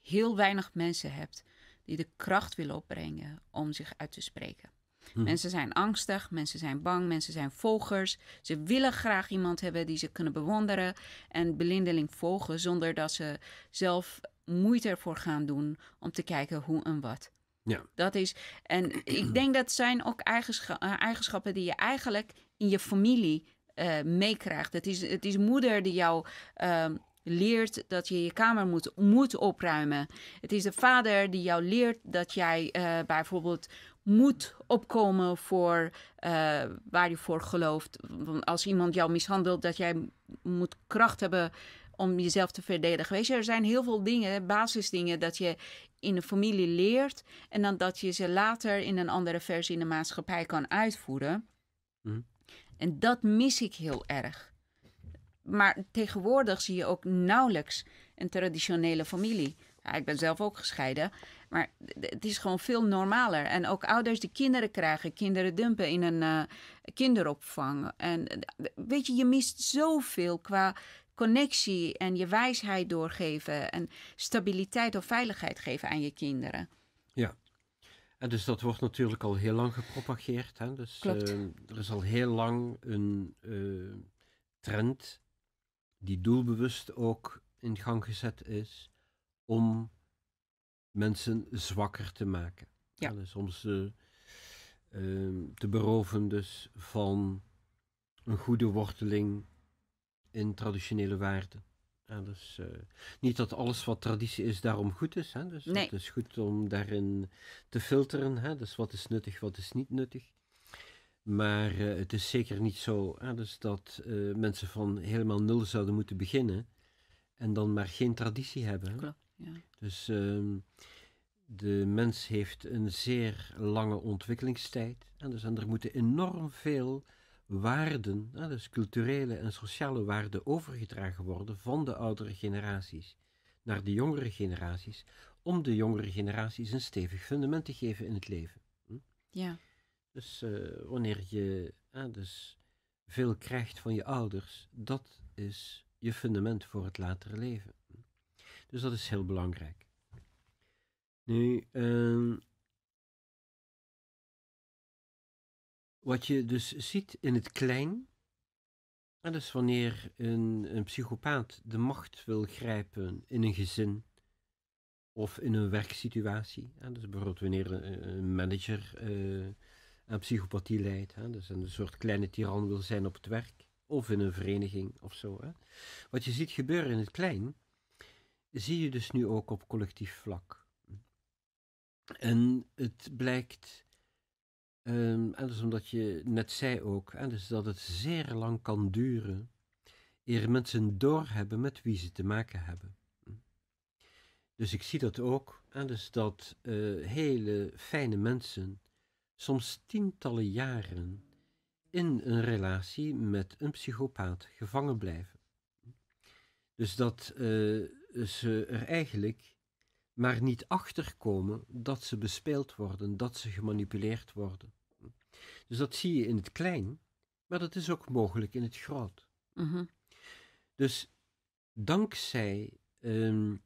heel weinig mensen hebt die de kracht willen opbrengen om zich uit te spreken. Hm. Mensen zijn angstig, mensen zijn bang, mensen zijn volgers. Ze willen graag iemand hebben die ze kunnen bewonderen en blindeling volgen zonder dat ze zelf moeite ervoor gaan doen om te kijken hoe en wat. Ja. Dat is, en ik denk dat zijn ook eh, eigenschappen die je eigenlijk in je familie eh, meekrijgt. Het is, het is moeder die jou ehm, leert dat je je kamer moet, moet opruimen. Het is de vader die jou leert dat jij eh, bijvoorbeeld moet opkomen voor eh, waar je voor gelooft. Want Als iemand jou mishandelt, dat jij moet kracht hebben om jezelf te verdedigen. Weet je, er zijn heel veel dingen, basisdingen, dat je in de familie leert. En dan dat je ze later in een andere versie in de maatschappij kan uitvoeren. Mhm. En dat mis ik heel erg. Maar tegenwoordig zie je ook nauwelijks een traditionele familie. Ja, ik ben zelf ook gescheiden, maar het is gewoon veel normaler. En ook ouders die kinderen krijgen, kinderen dumpen in een eh, kinderopvang. En weet je, je mist zoveel qua connectie en je wijsheid doorgeven en stabiliteit of veiligheid geven aan je kinderen. En dus dat wordt natuurlijk al heel lang gepropageerd. Hè? Dus, Klopt. eh, er is al heel lang een eh, trend die doelbewust ook in gang gezet is om mensen zwakker te maken. Ja. om ze eh, te beroven dus van een goede worteling in traditionele waarden. Ja, dus, eh, niet dat alles wat traditie is daarom goed is. Hè? Dus Nee. het is goed om daarin te filteren. Hè? Dus wat is nuttig, wat is niet nuttig. Maar eh, het is zeker niet zo hè? Dus dat mensen van helemaal nul zouden moeten beginnen en dan maar geen traditie hebben. hè. Klopt. Ja. Dus ehm, de mens heeft een zeer lange ontwikkelingstijd. En, dus, en er moeten enorm veel waarden, dus culturele en sociale waarden, overgedragen worden van de oudere generaties naar de jongere generaties, om de jongere generaties een stevig fundament te geven in het leven. ja. Dus eh, wanneer je dus veel krijgt van je ouders, dat is je fundament voor het latere leven. Dus dat is heel belangrijk. Nu, ehm, wat je dus ziet in het klein, en dus wanneer een, een psychopaat de macht wil grijpen in een gezin of in een werksituatie, hè, dus bijvoorbeeld wanneer een, manager eh, aan psychopathie leidt, hè, dus een soort kleine tiran wil zijn op het werk of in een vereniging of zo. Hè. Wat je ziet gebeuren in het klein, zie je dus nu ook op collectief vlak. En het blijkt, ehm, en omdat je net zei ook, hè, dus dat het zeer lang kan duren eer mensen doorhebben met wie ze te maken hebben. Dus ik zie dat ook, hè, dus dat eh, hele fijne mensen soms tientallen jaren in een relatie met een psychopaat gevangen blijven. Dus dat eh, ze er eigenlijk maar niet achter komen dat ze bespeeld worden, dat ze gemanipuleerd worden. Dus dat zie je in het klein, maar dat is ook mogelijk in het groot. Mhm. Dus dankzij ehm,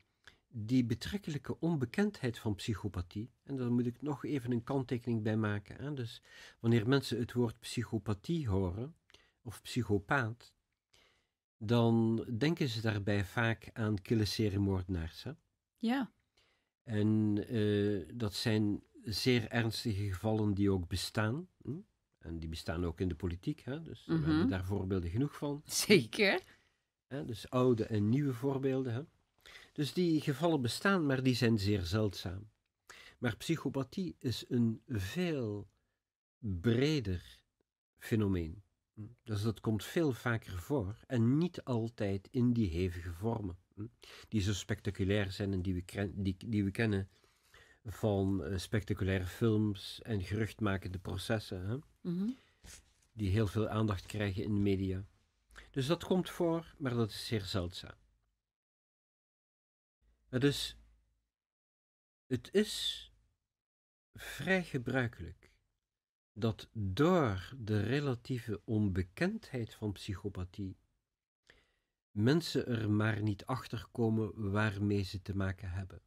die betrekkelijke onbekendheid van psychopathie, en daar moet ik nog even een kanttekening bij maken. Hè? Dus wanneer mensen het woord psychopathie horen, of psychopaat, dan denken ze daarbij vaak aan kille seriemoordenaars. Hè? Ja. En eh, dat zijn zeer ernstige gevallen die ook bestaan. Hm? En die bestaan ook in de politiek. Hè? Dus we Mhm. hebben daar voorbeelden genoeg van. Zeker. Dus oude en nieuwe voorbeelden. Hè? Dus die gevallen bestaan, maar die zijn zeer zeldzaam. Maar psychopathie is een veel breder fenomeen. Dus dat komt veel vaker voor en niet altijd in die hevige vormen. hm, Die zo spectaculair zijn en die we, die, die we kennen van eh, spectaculaire films en geruchtmakende processen. Hè? Mhm. die heel veel aandacht krijgen in de media. Dus dat komt voor, maar dat is zeer zeldzaam. Dus, het is vrij gebruikelijk dat door de relatieve onbekendheid van psychopathie mensen er maar niet achter komen waarmee ze te maken hebben.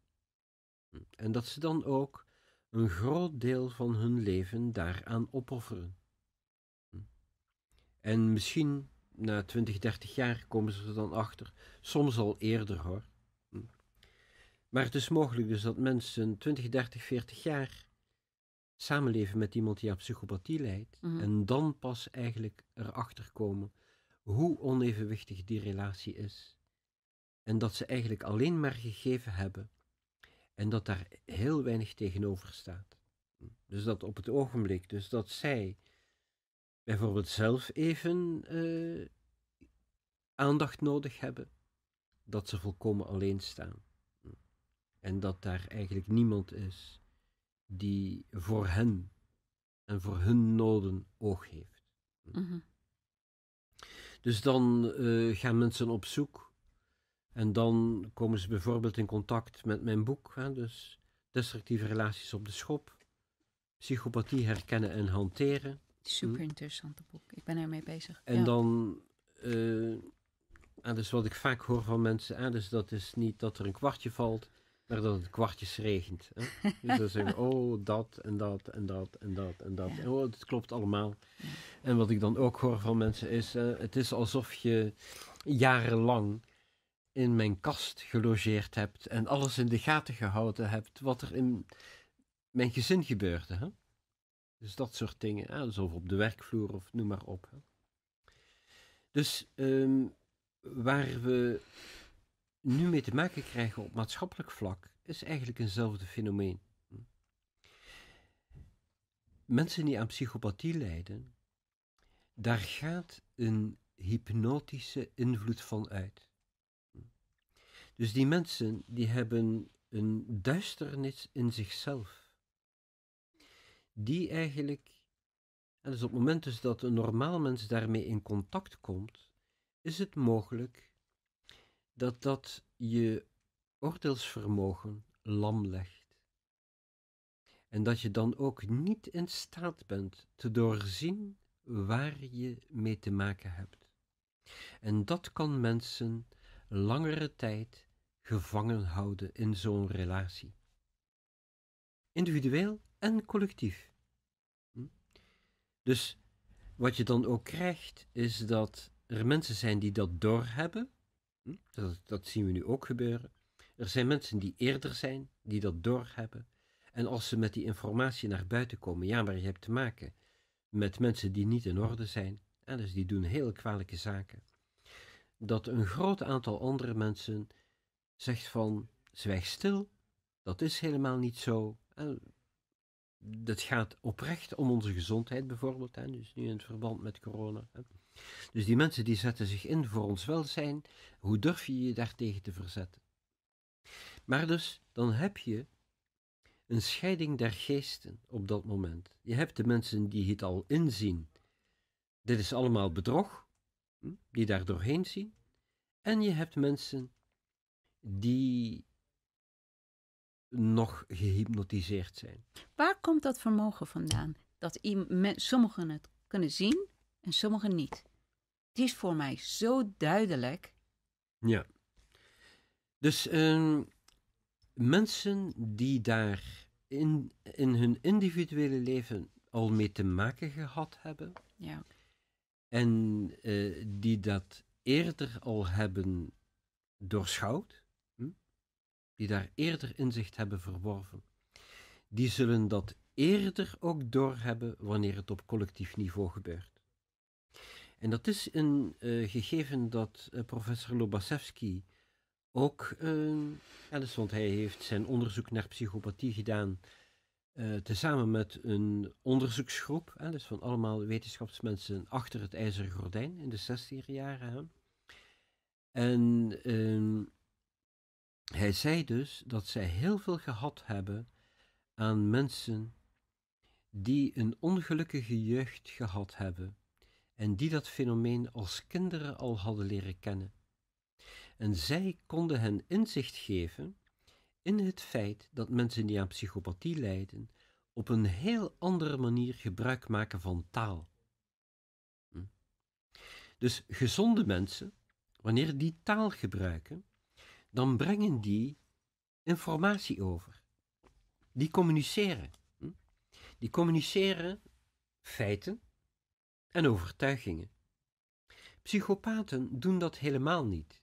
En dat ze dan ook een groot deel van hun leven daaraan opofferen. Hm. En misschien na 20, 30 jaar komen ze er dan achter, soms al eerder hoor. Hm. Maar het is mogelijk dus dat mensen 20, 30, 40 jaar samenleven met iemand die aan psychopathie lijdt Mhm. en dan pas eigenlijk erachter komen hoe onevenwichtig die relatie is. En dat ze eigenlijk alleen maar gegeven hebben en dat daar heel weinig tegenover staat. Dus dat op het ogenblik, dus dat zij bijvoorbeeld zelf even eh, aandacht nodig hebben, dat ze volkomen alleen staan. En dat daar eigenlijk niemand is die voor hen en voor hun noden oog heeft. Mhm. Dus dan eh, gaan mensen op zoek en dan komen ze bijvoorbeeld in contact met mijn boek, hè, dus Destructieve relaties op de schop, Psychopathie herkennen en hanteren. Super interessante boek. Ik ben ermee bezig. En Ja. dan, ah, dus wat ik vaak hoor van mensen, ah, dus dat is niet dat er een kwartje valt, maar dat het kwartjes regent. Hè? Dus dan zeggen we, oh, dat en dat en dat en dat en dat. Ja. En oh, het klopt allemaal. Ja. En wat ik dan ook hoor van mensen is, het is alsof je jarenlang in mijn kast gelogeerd hebt en alles in de gaten gehouden hebt wat er in mijn gezin gebeurde. Hè? Dus dat soort dingen, hè? dus of op de werkvloer of noem maar op. Hè? Dus ehm, waar we nu mee te maken krijgen op maatschappelijk vlak, is eigenlijk eenzelfde fenomeen. Mensen die aan psychopathie lijden, daar gaat een hypnotische invloed van uit. Dus die mensen die hebben een duisternis in zichzelf, die eigenlijk, en dus op het moment dus dat een normaal mens daarmee in contact komt, is het mogelijk dat dat je oordeelsvermogen lam legt. En dat je dan ook niet in staat bent te doorzien waar je mee te maken hebt. En dat kan mensen langere tijd gevangen houden in zo'n relatie. Individueel en collectief. Hm? Dus wat je dan ook krijgt, is dat er mensen zijn die dat doorhebben. Hm? Dat, dat zien we nu ook gebeuren. Er zijn mensen die eerder zijn, die dat doorhebben. En als ze met die informatie naar buiten komen, ja, maar je hebt te maken met mensen die niet in orde zijn, en dus die doen heel kwalijke zaken. Dat een groot aantal andere mensen zegt van, zwijg stil, dat is helemaal niet zo. Dat gaat oprecht om onze gezondheid bijvoorbeeld, hè, dus nu in verband met corona. Hè. Dus die mensen die zetten zich in voor ons welzijn, hoe durf je je daartegen te verzetten? Maar dus, dan heb je een scheiding der geesten op dat moment. Je hebt de mensen die het al inzien, dit is allemaal bedrog, hm, die daar doorheen zien. En je hebt mensen die nog gehypnotiseerd zijn. Waar komt dat vermogen vandaan? Dat sommigen het kunnen zien en sommigen niet. Is voor mij zo duidelijk. Ja. Dus ehm, mensen die daar in, in hun individuele leven al mee te maken gehad hebben Ja. en eh, die dat eerder al hebben doorschouwd, hm? die daar eerder inzicht hebben verworven, die zullen dat eerder ook doorhebben wanneer het op collectief niveau gebeurt. En dat is een eh, gegeven dat eh, professor Lobachevsky ook, eh, want hij heeft zijn onderzoek naar psychopathie gedaan tezamen met een onderzoeksgroep, hè, dus van allemaal wetenschapsmensen achter het ijzeren gordijn in de 60 jaren. Hè. En ehm, hij zei dus dat zij heel veel gehad hebben aan mensen die een ongelukkige jeugd gehad hebben en die dat fenomeen als kinderen al hadden leren kennen. En zij konden hen inzicht geven in het feit dat mensen die aan psychopathie lijden op een heel andere manier gebruik maken van taal. Hm. Dus gezonde mensen, wanneer die taal gebruiken, dan brengen die informatie over. Die communiceren. Die communiceren feiten en overtuigingen. Psychopaten doen dat helemaal niet.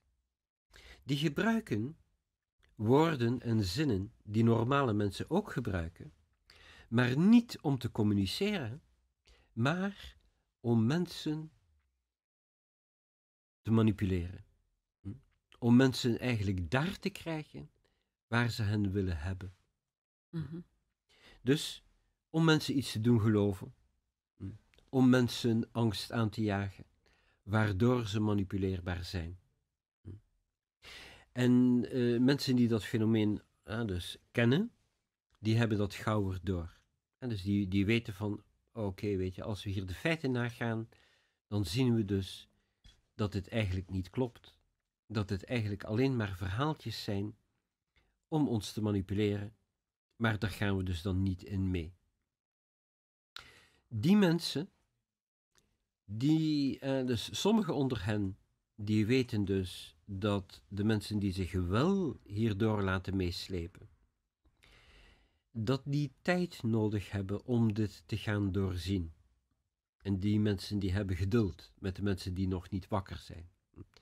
Die gebruiken woorden en zinnen die normale mensen ook gebruiken, maar niet om te communiceren, maar om mensen te manipuleren. Hm? Om mensen eigenlijk daar te krijgen waar ze hen willen hebben. Mhm. Dus om mensen iets te doen geloven? Om mensen angst aan te jagen, waardoor ze manipuleerbaar zijn. Hm? En eh, mensen die dat fenomeen dus kennen, die hebben dat gauwer door. Dus die, die weten van, oké, weet je, als we hier de feiten nagaan, dan zien we dus dat het eigenlijk niet klopt. Dat het eigenlijk alleen maar verhaaltjes zijn om ons te manipuleren, maar daar gaan we dus dan niet in mee. Die mensen, die, eh, dus sommigen onder hen, die weten dus dat de mensen die zich wel hierdoor laten meeslepen, dat die tijd nodig hebben om dit te gaan doorzien. En die mensen die hebben geduld met de mensen die nog niet wakker zijn.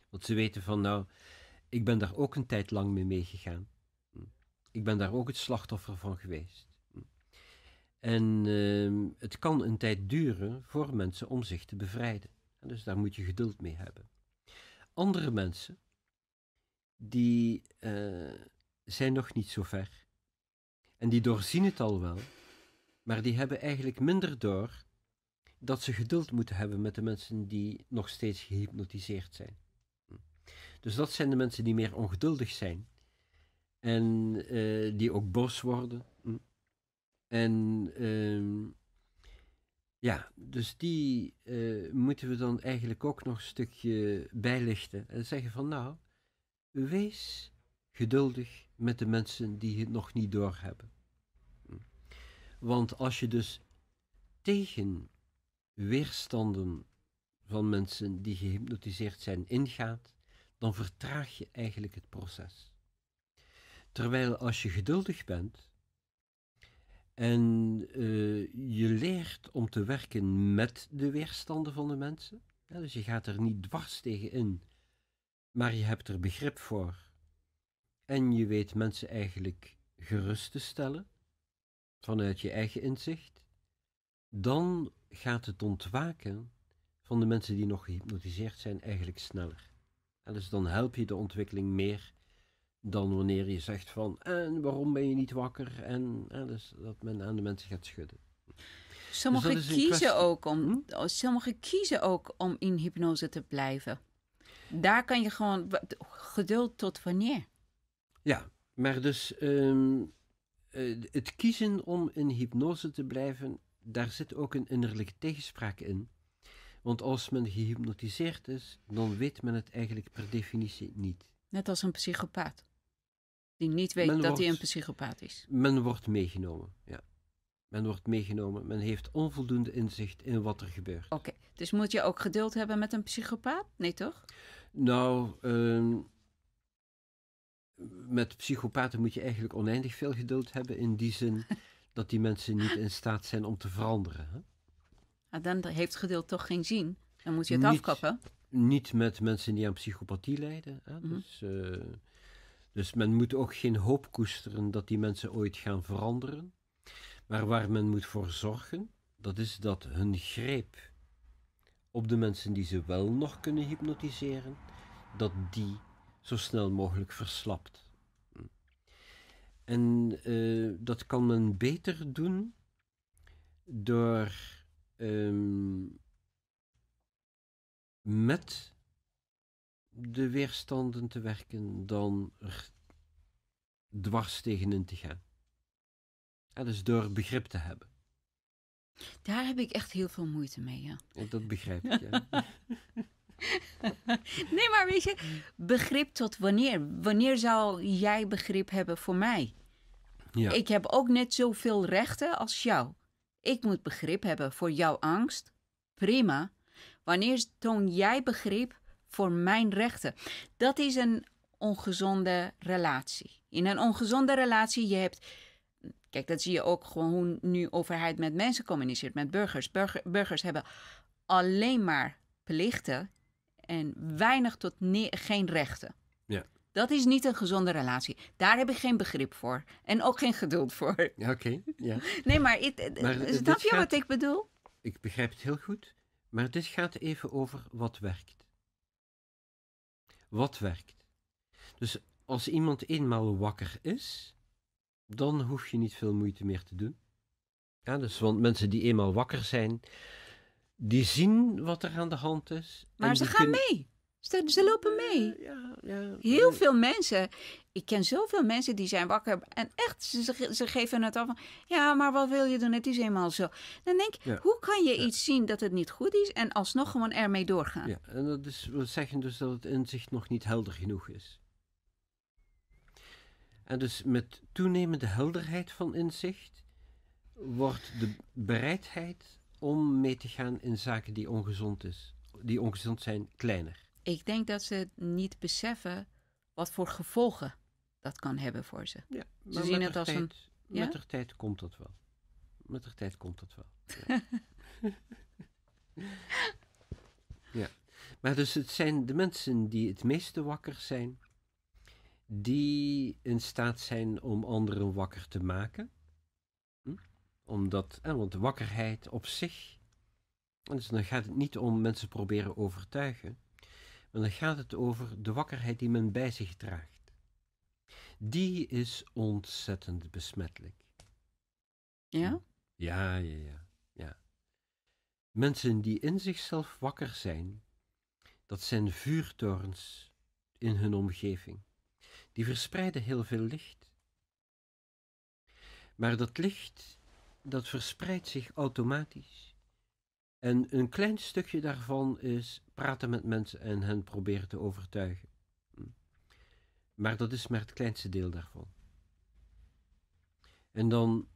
Want ze weten van nou, ik ben daar ook een tijd lang mee meegegaan. Ik ben daar ook het slachtoffer van geweest. En uh, het kan een tijd duren voor mensen om zich te bevrijden. En dus daar moet je geduld mee hebben. Andere mensen, die uh, zijn nog niet zo ver. En die doorzien het al wel, maar die hebben eigenlijk minder door dat ze geduld moeten hebben met de mensen die nog steeds gehypnotiseerd zijn. Dus dat zijn de mensen die meer ongeduldig zijn en uh, die ook boos worden. En uh, ja, dus die uh, moeten we dan eigenlijk ook nog een stukje bijlichten en zeggen van nou, wees geduldig met de mensen die het nog niet doorhebben. Want als je dus tegen weerstanden van mensen die gehypnotiseerd zijn ingaat, dan vertraag je eigenlijk het proces. Terwijl als je geduldig bent en uh, je leert om te werken met de weerstanden van de mensen, ja, dus je gaat er niet dwars tegen in, maar je hebt er begrip voor. En je weet mensen eigenlijk gerust te stellen vanuit je eigen inzicht, dan gaat het ontwaken van de mensen die nog gehypnotiseerd zijn eigenlijk sneller. En dus dan help je de ontwikkeling meer dan wanneer je zegt van en waarom ben je niet wakker en, en dus dat men aan de mensen gaat schudden. Sommigen dus kiezen ook om, hm? sommigen kiezen ook om in hypnose te blijven. Daar kan je gewoon geduld tot wanneer. Ja, maar dus um, het kiezen om in hypnose te blijven daar zit ook een innerlijke tegenspraak in. Want als men gehypnotiseerd is, dan weet men het eigenlijk per definitie niet. Net als een psychopaat. Die niet weet dat hij een psychopaat is. Men wordt meegenomen, ja. Men wordt meegenomen. Men heeft onvoldoende inzicht in wat er gebeurt. Oké, dus moet je ook geduld hebben met een psychopaat? Nee, toch? Nou, uh, met psychopaten moet je eigenlijk oneindig veel geduld hebben. In die zin dat die mensen niet in staat zijn om te veranderen. Hè? Ah, dan heeft geduld toch geen zin. Dan moet je het afkappen. Niet met mensen die aan psychopathie lijden. Hè? Mhm. dus, uh, dus men moet ook geen hoop koesteren dat die mensen ooit gaan veranderen. Maar waar men moet voor zorgen, dat is dat hun greep op de mensen die ze wel nog kunnen hypnotiseren, dat die zo snel mogelijk verslapt. En uh, dat kan men beter doen door um, met de weerstanden te werken dan er dwars tegenin te gaan. Ja, dus door begrip te hebben. Daar heb ik echt heel veel moeite mee, ja. ja dat begrijp ik, ja. nee, maar weet je, begrip tot wanneer? Wanneer zou jij begrip hebben voor mij? Ja. Ik heb ook net zoveel rechten als jou. Ik moet begrip hebben voor jouw angst. Prima. Wanneer toon jij begrip voor mijn rechten? Dat is een ongezonde relatie. In een ongezonde relatie, je hebt Kijk, dat zie je ook gewoon hoe nu overheid met mensen communiceert, met burgers. Burger, burgers hebben alleen maar plichten en weinig tot geen rechten. Ja. Dat is niet een gezonde relatie. Daar heb ik geen begrip voor. En ook geen geduld voor. Ja, oké. Ja. Nee, maar, it, Maar, eh, snap je gaat- wat ik bedoel? Ik begrijp het heel goed, maar dit gaat even over wat werkt. Wat werkt? Dus als iemand eenmaal wakker is, dan hoef je niet veel moeite meer te doen. Ja, dus want mensen die eenmaal wakker zijn, die zien wat er aan de hand is. Maar en ze gaan kunnen- mee. Ze, ze lopen mee. Eh, Ja, ja. Heel veel mensen. Ik ken zoveel mensen die zijn wakker. En echt, ze, ze- geven het af van... Ja, maar wat wil je doen? Het is eenmaal zo. Dan denk ik, Ja. hoe kan je iets zien dat het niet goed is... en alsnog gewoon ermee doorgaan? Ja, en dat is, wil zeggen dus dat het inzicht nog niet helder genoeg is. En dus met toenemende helderheid van inzicht wordt de bereidheid om mee te gaan in zaken die ongezond is, die ongezond zijn, kleiner. Ik denk dat ze niet beseffen wat voor gevolgen dat kan hebben voor ze. Ja, Ze zien het als een- Met de tijd komt dat wel. Met de tijd komt dat wel. Ja. ja. Maar dus het zijn de mensen die het meeste wakker zijn, die in staat zijn om anderen wakker te maken. Hm? Omdat, want de wakkerheid op zich, en dus dan gaat het niet om mensen proberen overtuigen, maar dan gaat het over de wakkerheid die men bij zich draagt die is ontzettend besmettelijk. Ja? Ja, ja, ja, ja. Mensen die in zichzelf wakker zijn, dat zijn vuurtorens in hun omgeving. Die verspreiden heel veel licht. Maar dat licht, dat verspreidt zich automatisch. En een klein stukje daarvan is praten met mensen en hen proberen te overtuigen. Hm. Maar dat is maar het kleinste deel daarvan. En dan,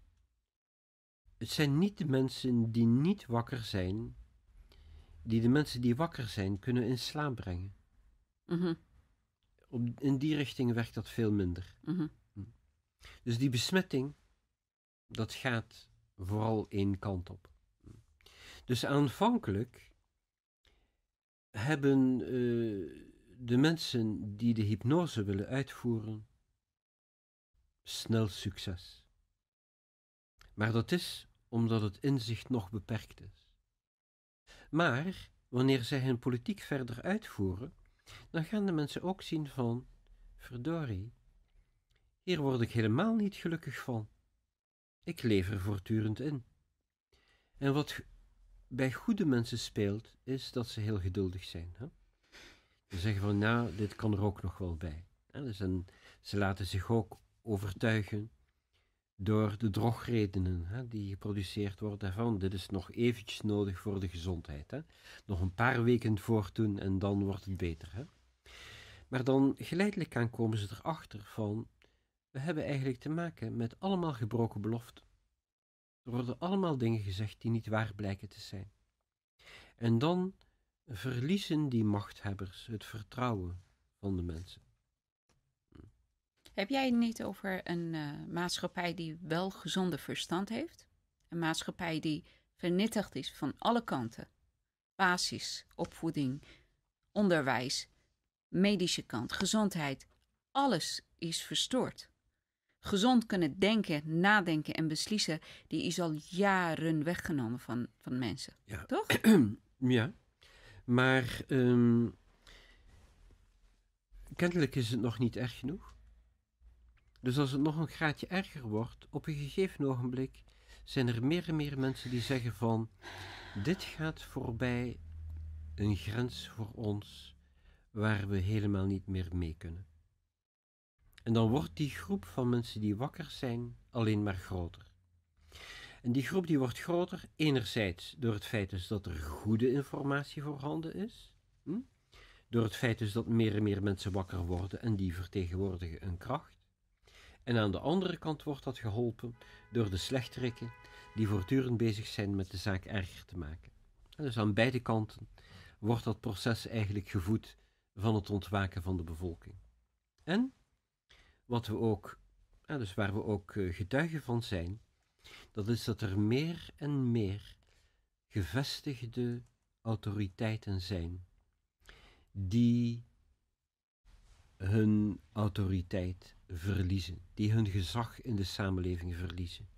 het zijn niet de mensen die niet wakker zijn, die de mensen die wakker zijn kunnen in slaap brengen. Mhm, Op, in die richting werkt dat veel minder. mhm. Dus die besmetting, dat gaat vooral één kant op. Dus aanvankelijk hebben eh, de mensen die de hypnose willen uitvoeren snel succes. Maar dat is omdat het inzicht nog beperkt is. Maar wanneer zij hun politiek verder uitvoeren, dan gaan de mensen ook zien van, verdorie, hier word ik helemaal niet gelukkig van. Ik leef er voortdurend in. En wat bij goede mensen speelt, is dat ze heel geduldig zijn. Hè? Ze zeggen van, nou, dit kan er ook nog wel bij. Hè? Dus en ze laten zich ook overtuigen door de drogredenen hè, die geproduceerd worden van, dit is nog eventjes nodig voor de gezondheid. Hè? Nog een paar weken voortdoen en dan wordt het beter. Hè? Maar dan geleidelijk aan komen ze erachter van, we hebben eigenlijk te maken met allemaal gebroken beloften. Er worden allemaal dingen gezegd die niet waar blijken te zijn. En dan verliezen die machthebbers het vertrouwen van de mensen. Heb jij het niet over een eh, maatschappij die wel gezonde verstand heeft? Een maatschappij die vernietigd is van alle kanten. Basis, opvoeding, onderwijs, medische kant, gezondheid. Alles is verstoord. Gezond kunnen denken, nadenken en beslissen, die is al jaren weggenomen van, van mensen. Ja. Toch? Ja, maar ehm, kennelijk is het nog niet erg genoeg. Dus als het nog een graadje erger wordt, op een gegeven ogenblik zijn er meer en meer mensen die zeggen van, dit gaat voorbij een grens voor ons waar we helemaal niet meer mee kunnen. En dan wordt die groep van mensen die wakker zijn alleen maar groter. En die groep die wordt groter, enerzijds door het feit dus dat er goede informatie voorhanden is, hm? door het feit dus dat meer en meer mensen wakker worden en die vertegenwoordigen een kracht. En aan de andere kant wordt dat geholpen door de slechterikken die voortdurend bezig zijn met de zaak erger te maken. En dus aan beide kanten wordt dat proces eigenlijk gevoed van het ontwaken van de bevolking. En wat we ook dus waar we ook uh, getuigen van zijn, dat is dat er meer en meer gevestigde autoriteiten zijn die hun autoriteit verliezen, die hun gezag in de samenleving verliezen,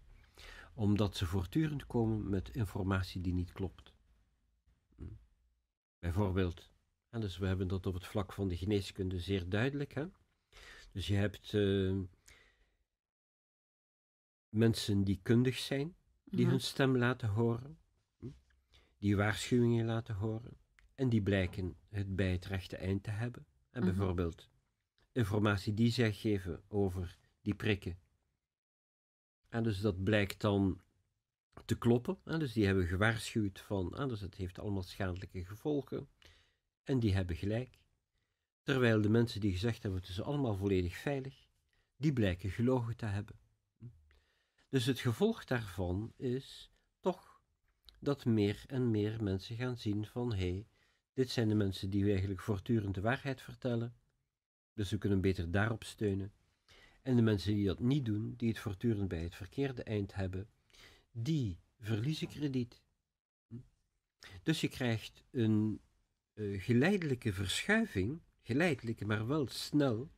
omdat ze voortdurend komen met informatie die niet klopt. Hm. Bijvoorbeeld, dus we hebben dat op het vlak van de geneeskunde zeer duidelijk. Hè? Dus je hebt uh, mensen die kundig zijn, die Mhm. hun stem laten horen, hm, die waarschuwingen laten horen, en die blijken het bij het rechte eind te hebben. En Mhm. bijvoorbeeld informatie die zij geven over die prikken. En dus dat blijkt dan te kloppen. En dus die hebben gewaarschuwd van, ah, dus het heeft allemaal schadelijke gevolgen. En die hebben gelijk. Terwijl de mensen die gezegd hebben, het is allemaal volledig veilig, die blijken gelogen te hebben. Dus het gevolg daarvan is toch dat meer en meer mensen gaan zien van, hé, hey, dit zijn de mensen die eigenlijk voortdurend de waarheid vertellen. Dus we kunnen beter daarop steunen. En de mensen die dat niet doen, die het voortdurend bij het verkeerde eind hebben, die verliezen krediet. Dus je krijgt een uh, geleidelijke verschuiving, geleidelijke maar wel snel,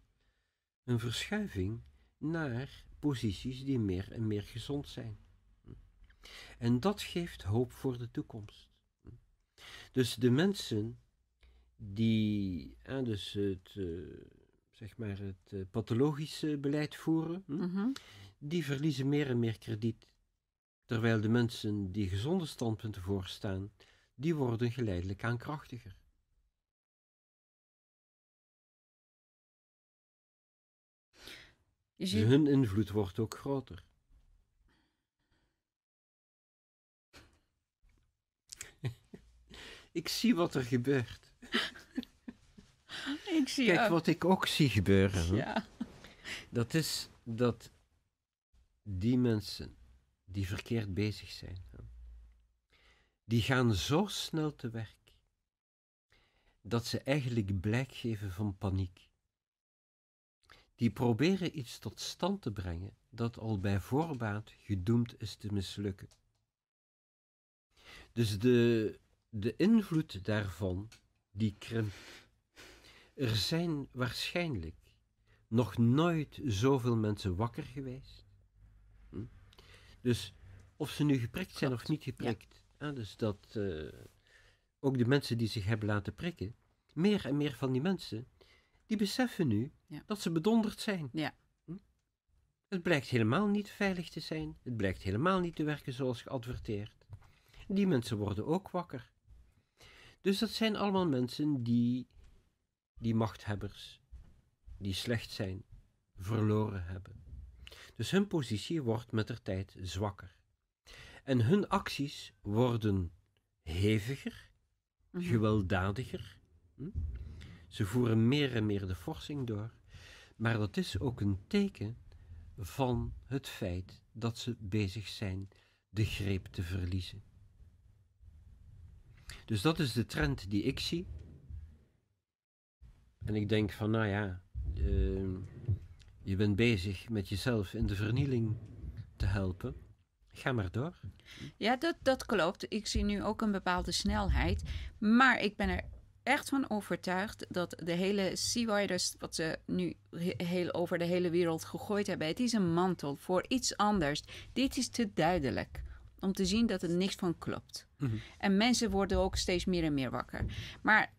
een verschuiving naar posities die meer en meer gezond zijn. En dat geeft hoop voor de toekomst. Dus de mensen die eh, dus het, uh, zeg maar het uh, pathologische beleid voeren, hm? Mhm. die verliezen meer en meer krediet. Terwijl de mensen die gezonde standpunten voorstaan, die worden geleidelijk aan krachtiger. Je Dus ziet, hun invloed wordt ook groter. ik zie wat er gebeurt. ik zie Kijk ook. wat ik ook zie gebeuren. Ja. Dat is dat die mensen die verkeerd bezig zijn, hè, die gaan zo snel te werk dat ze eigenlijk blijk geven van paniek. Die proberen iets tot stand te brengen dat al bij voorbaat gedoemd is te mislukken. Dus de, de invloed daarvan, die krimpt. Er zijn waarschijnlijk nog nooit zoveel mensen wakker geweest. Hm? Dus of ze nu geprikt zijn Klopt, of niet geprikt. Ah, dus dat eh, ook de mensen die zich hebben laten prikken, meer en meer van die mensen, die beseffen nu Ja. dat ze bedonderd zijn. Ja. Hm? Het blijkt helemaal niet veilig te zijn. Het blijkt helemaal niet te werken zoals geadverteerd. Die mensen worden ook wakker. Dus dat zijn allemaal mensen die die machthebbers, die slecht zijn, verloren hebben. Dus hun positie wordt met de tijd zwakker. En hun acties worden heviger, Mhm. gewelddadiger. Hm? Ze voeren meer en meer de forsing door. Maar dat is ook een teken van het feit dat ze bezig zijn de greep te verliezen. Dus dat is de trend die ik zie. En ik denk van, nou ja, uh, je bent bezig met jezelf in de vernieling te helpen. Ga maar door. Ja, dat, dat klopt. Ik zie nu ook een bepaalde snelheid. Maar ik ben er echt van overtuigd dat de hele C-virus, wat ze nu he heel over de hele wereld gegooid hebben, het is een mantel voor iets anders. Dit is te duidelijk om te zien dat er niks van klopt. Mhm. En mensen worden ook steeds meer en meer wakker. Maar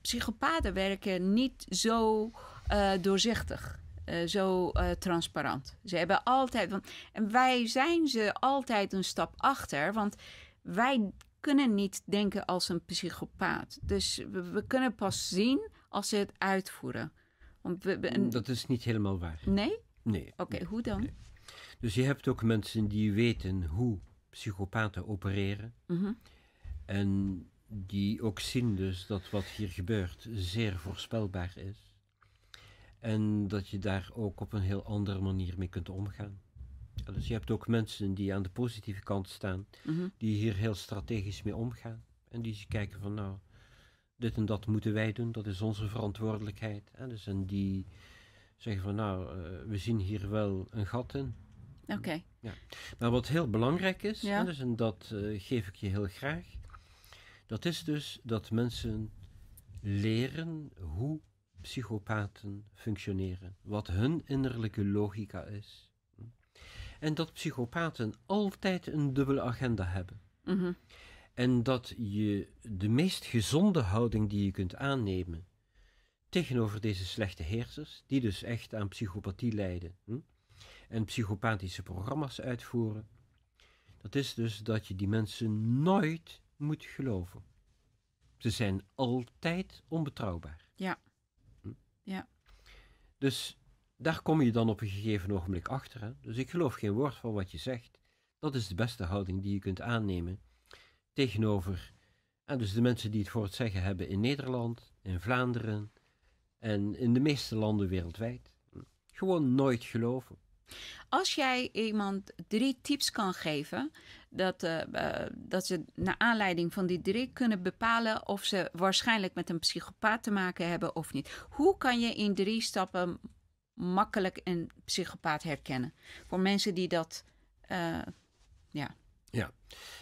psychopaten werken niet zo uh, doorzichtig. Uh, zo uh, transparant. Ze hebben altijd. Want, en wij zijn ze altijd een stap achter. Want wij kunnen niet denken als een psychopaat. Dus we, we kunnen pas zien als ze het uitvoeren. Want we, we, Dat is niet helemaal waar. Nee? Nee. Oké, okay, nee, hoe dan? Nee. Dus je hebt ook mensen die weten hoe psychopaten opereren. Mm -hmm. En die ook zien dus dat wat hier gebeurt zeer voorspelbaar is. En dat je daar ook op een heel andere manier mee kunt omgaan. Ja, dus je hebt ook mensen die aan de positieve kant staan, mm -hmm. die hier heel strategisch mee omgaan. En die kijken van nou, dit en dat moeten wij doen, dat is onze verantwoordelijkheid. En, dus, en die Zeggen van nou, eh, we zien hier wel een gat in. Oké. Maar wat heel belangrijk is, Ja. hè, dus, en dat eh, geef ik je heel graag, dat is dus dat mensen leren hoe psychopaten functioneren, wat hun innerlijke logica is. En dat psychopaten altijd een dubbele agenda hebben. Mhm. En dat je de meest gezonde houding die je kunt aannemen tegenover deze slechte heersers, die dus echt aan psychopathie lijden hm, en psychopathische programma's uitvoeren, dat is dus dat je die mensen nooit moet geloven. Ze zijn altijd onbetrouwbaar. Ja. Hm? Ja. Dus daar kom je dan op een gegeven ogenblik achter. Hè? Dus ik geloof geen woord van wat je zegt. Dat is de beste houding die je kunt aannemen tegenover en dus de mensen die het voor het zeggen hebben in Nederland, in Vlaanderen en in de meeste landen wereldwijd. Gewoon nooit geloven. Als jij iemand drie tips kan geven, dat, eh, eh, dat ze naar aanleiding van die drie kunnen bepalen of ze waarschijnlijk met een psychopaat te maken hebben of niet. Hoe kan je in drie stappen makkelijk een psychopaat herkennen? Voor mensen die dat. eh, ja.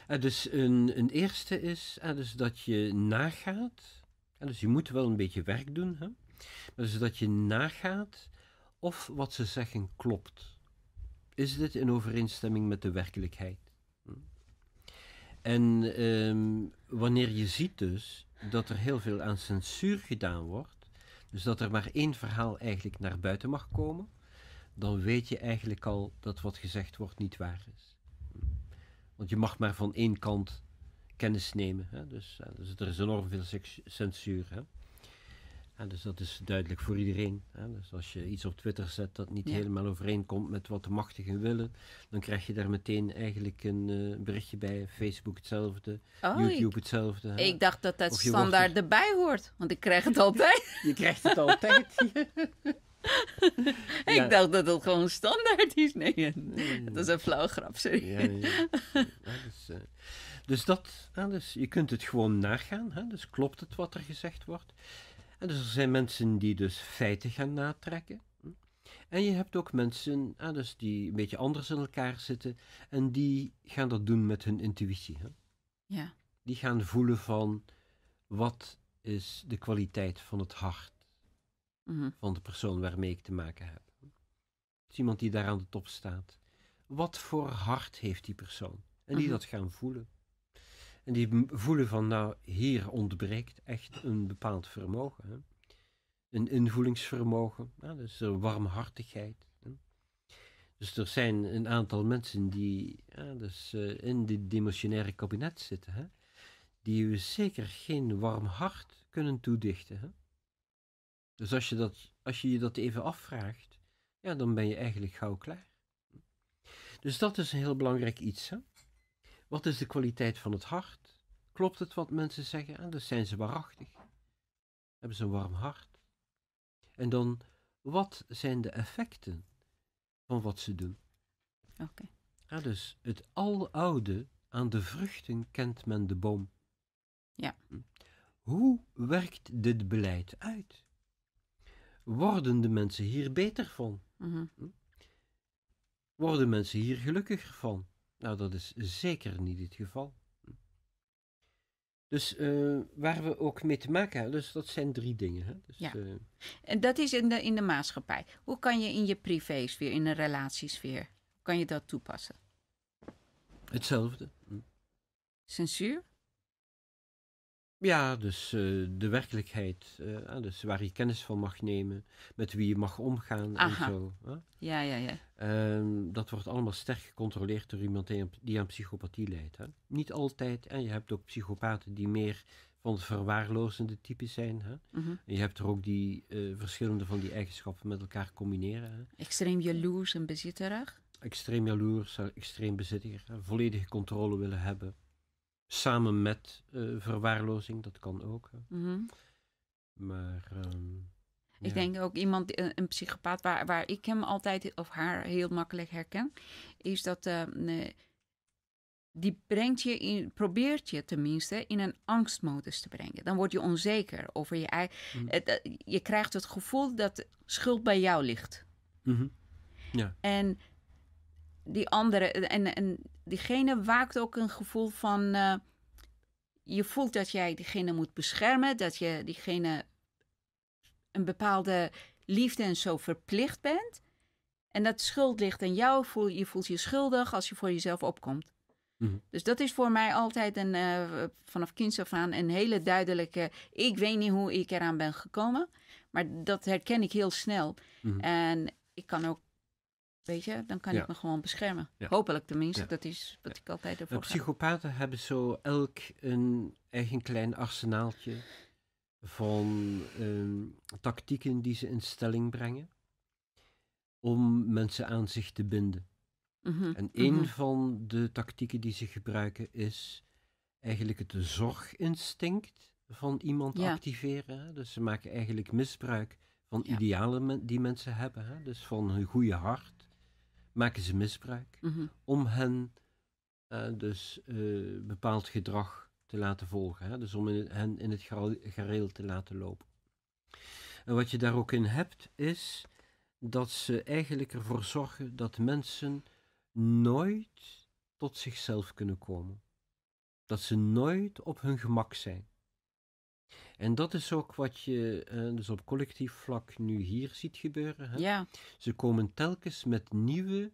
En dus een, een eerste is eh, dus dat je nagaat. dus je moet wel een beetje werk doen. Hè? Maar dus dat je nagaat of wat ze zeggen klopt. Is dit in overeenstemming met de werkelijkheid? Hm? En ehm, wanneer je ziet dus dat er heel veel aan censuur gedaan wordt, dus dat er maar één verhaal eigenlijk naar buiten mag komen, dan weet je eigenlijk al dat wat gezegd wordt niet waar is. Want je mag maar van één kant kennis nemen. Hè? Dus, eh, dus er is enorm veel censuur. Hè? En dus dat is duidelijk voor iedereen. Hè? Dus als je iets op Twitter zet dat niet Ja. helemaal overeenkomt met wat de machtigen willen, dan krijg je daar meteen eigenlijk een eh, berichtje bij. Facebook hetzelfde, Oh, YouTube ik, hetzelfde. hè? ik dacht dat dat standaard er- erbij hoort, want ik krijg het altijd. Je krijgt het altijd. Ja. Ik dacht dat het gewoon standaard is. Nee, Nee, dat is een flauwe grap, sorry. Ja, ja. Ja, dus, eh, dus dat, ja, dus je kunt het gewoon nagaan. Hè? Dus klopt het wat er gezegd wordt? En dus er zijn mensen die dus feiten gaan natrekken. En je hebt ook mensen ja, dus die een beetje anders in elkaar zitten. En die gaan dat doen met hun intuïtie. Hè? Ja. Die gaan voelen van wat is de kwaliteit van het hart Mhm. van de persoon waarmee ik te maken heb. Het is iemand die daar aan de top staat. Wat voor hart heeft die persoon? En die Mhm. dat gaan voelen. En die voelen van, nou, hier ontbreekt echt een bepaald vermogen. Hè? Een invoelingsvermogen, dus een warmhartigheid. Hè? Dus er zijn een aantal mensen die ja, dus, eh, in dit demotionaire kabinet zitten, hè? die we zeker geen warm hart kunnen toedichten. Hè? Dus als je, dat, als je je dat even afvraagt, ja, dan ben je eigenlijk gauw klaar. Dus dat is een heel belangrijk iets. Hè? Wat is de kwaliteit van het hart? Klopt het wat mensen zeggen? En dus zijn ze waarachtig. Hebben ze een warm hart? En dan, wat zijn de effecten van wat ze doen? Oké. Ja, dus het aloude aan de vruchten kent men de boom. Ja. Hm. Hoe werkt dit beleid uit? Worden de mensen hier beter van? Mhm. Worden mensen hier gelukkiger van? Nou, dat is zeker niet het geval. Dus eh, waar we ook mee te maken hebben, dus dat zijn drie dingen. Hè? Dus, Ja. eh, En dat is in de, in de maatschappij. Hoe kan je in je privésfeer, in de relatiesfeer, hoe kan je dat toepassen? hetzelfde. Hm. Censuur? Ja, dus eh, de werkelijkheid, eh, ah, dus waar je kennis van mag nemen, met wie je mag omgaan Aha. en zo. Ja, ja, ja. Ehm, dat wordt allemaal sterk gecontroleerd door iemand die aan, die aan psychopathie leidt. Hè? Niet altijd, en je hebt ook psychopaten die meer van het verwaarlozende type zijn. Hè? Mhm. En je hebt er ook die eh, verschillende van die eigenschappen met elkaar combineren. Hè? Extreem jaloers en bezitterig? Extreem jaloers, extreem bezittiger, hè? volledige controle willen hebben. Samen met eh, verwaarlozing, dat kan ook. Mhm. Maar. ehm, Ik ja. denk ook iemand, een, een psychopaat, waar, waar ik hem altijd of haar heel makkelijk herken, is dat eh, nee, die brengt je in, probeert je tenminste in een angstmodus te brengen. Dan word je onzeker over je eigen. Mm. eh, Je krijgt het gevoel dat schuld bij jou ligt. Mhm. Ja. En die andere, en, en diegene waakt ook een gevoel van. eh, je voelt dat jij diegene moet beschermen, dat je diegene een bepaalde liefde en zo verplicht bent. En dat schuld ligt aan jou, voel, je voelt je schuldig als je voor jezelf opkomt. Mhm. Dus dat is voor mij altijd een, eh, vanaf kinds af aan een hele duidelijke. Ik weet niet hoe ik eraan ben gekomen, maar dat herken ik heel snel. Mhm. En ik kan ook, weet je, dan kan Ja. ik me gewoon beschermen. Ja. Hopelijk tenminste, Ja. dat is wat ik altijd ervoor ga. psychopaten hebben zo elk een eigen klein arsenaaltje van ehm, tactieken die ze in stelling brengen om mensen aan zich te binden. Mhm, En een mhm. van de tactieken die ze gebruiken is eigenlijk het zorginstinct van iemand Ja. activeren. hè. Dus ze maken eigenlijk misbruik van Ja. idealen men- die mensen hebben. Hè. Dus van hun goede hart maken ze misbruik Mhm. om hen eh, dus eh, bepaald gedrag te laten volgen. Hè? Dus om in, het- hen in het gareel te laten lopen. En wat je daar ook in hebt, is dat ze eigenlijk ervoor zorgen dat mensen nooit tot zichzelf kunnen komen. Dat ze nooit op hun gemak zijn. En dat is ook wat je eh, dus op collectief vlak nu hier ziet gebeuren. Hè? Ja, Ze komen telkens met nieuwe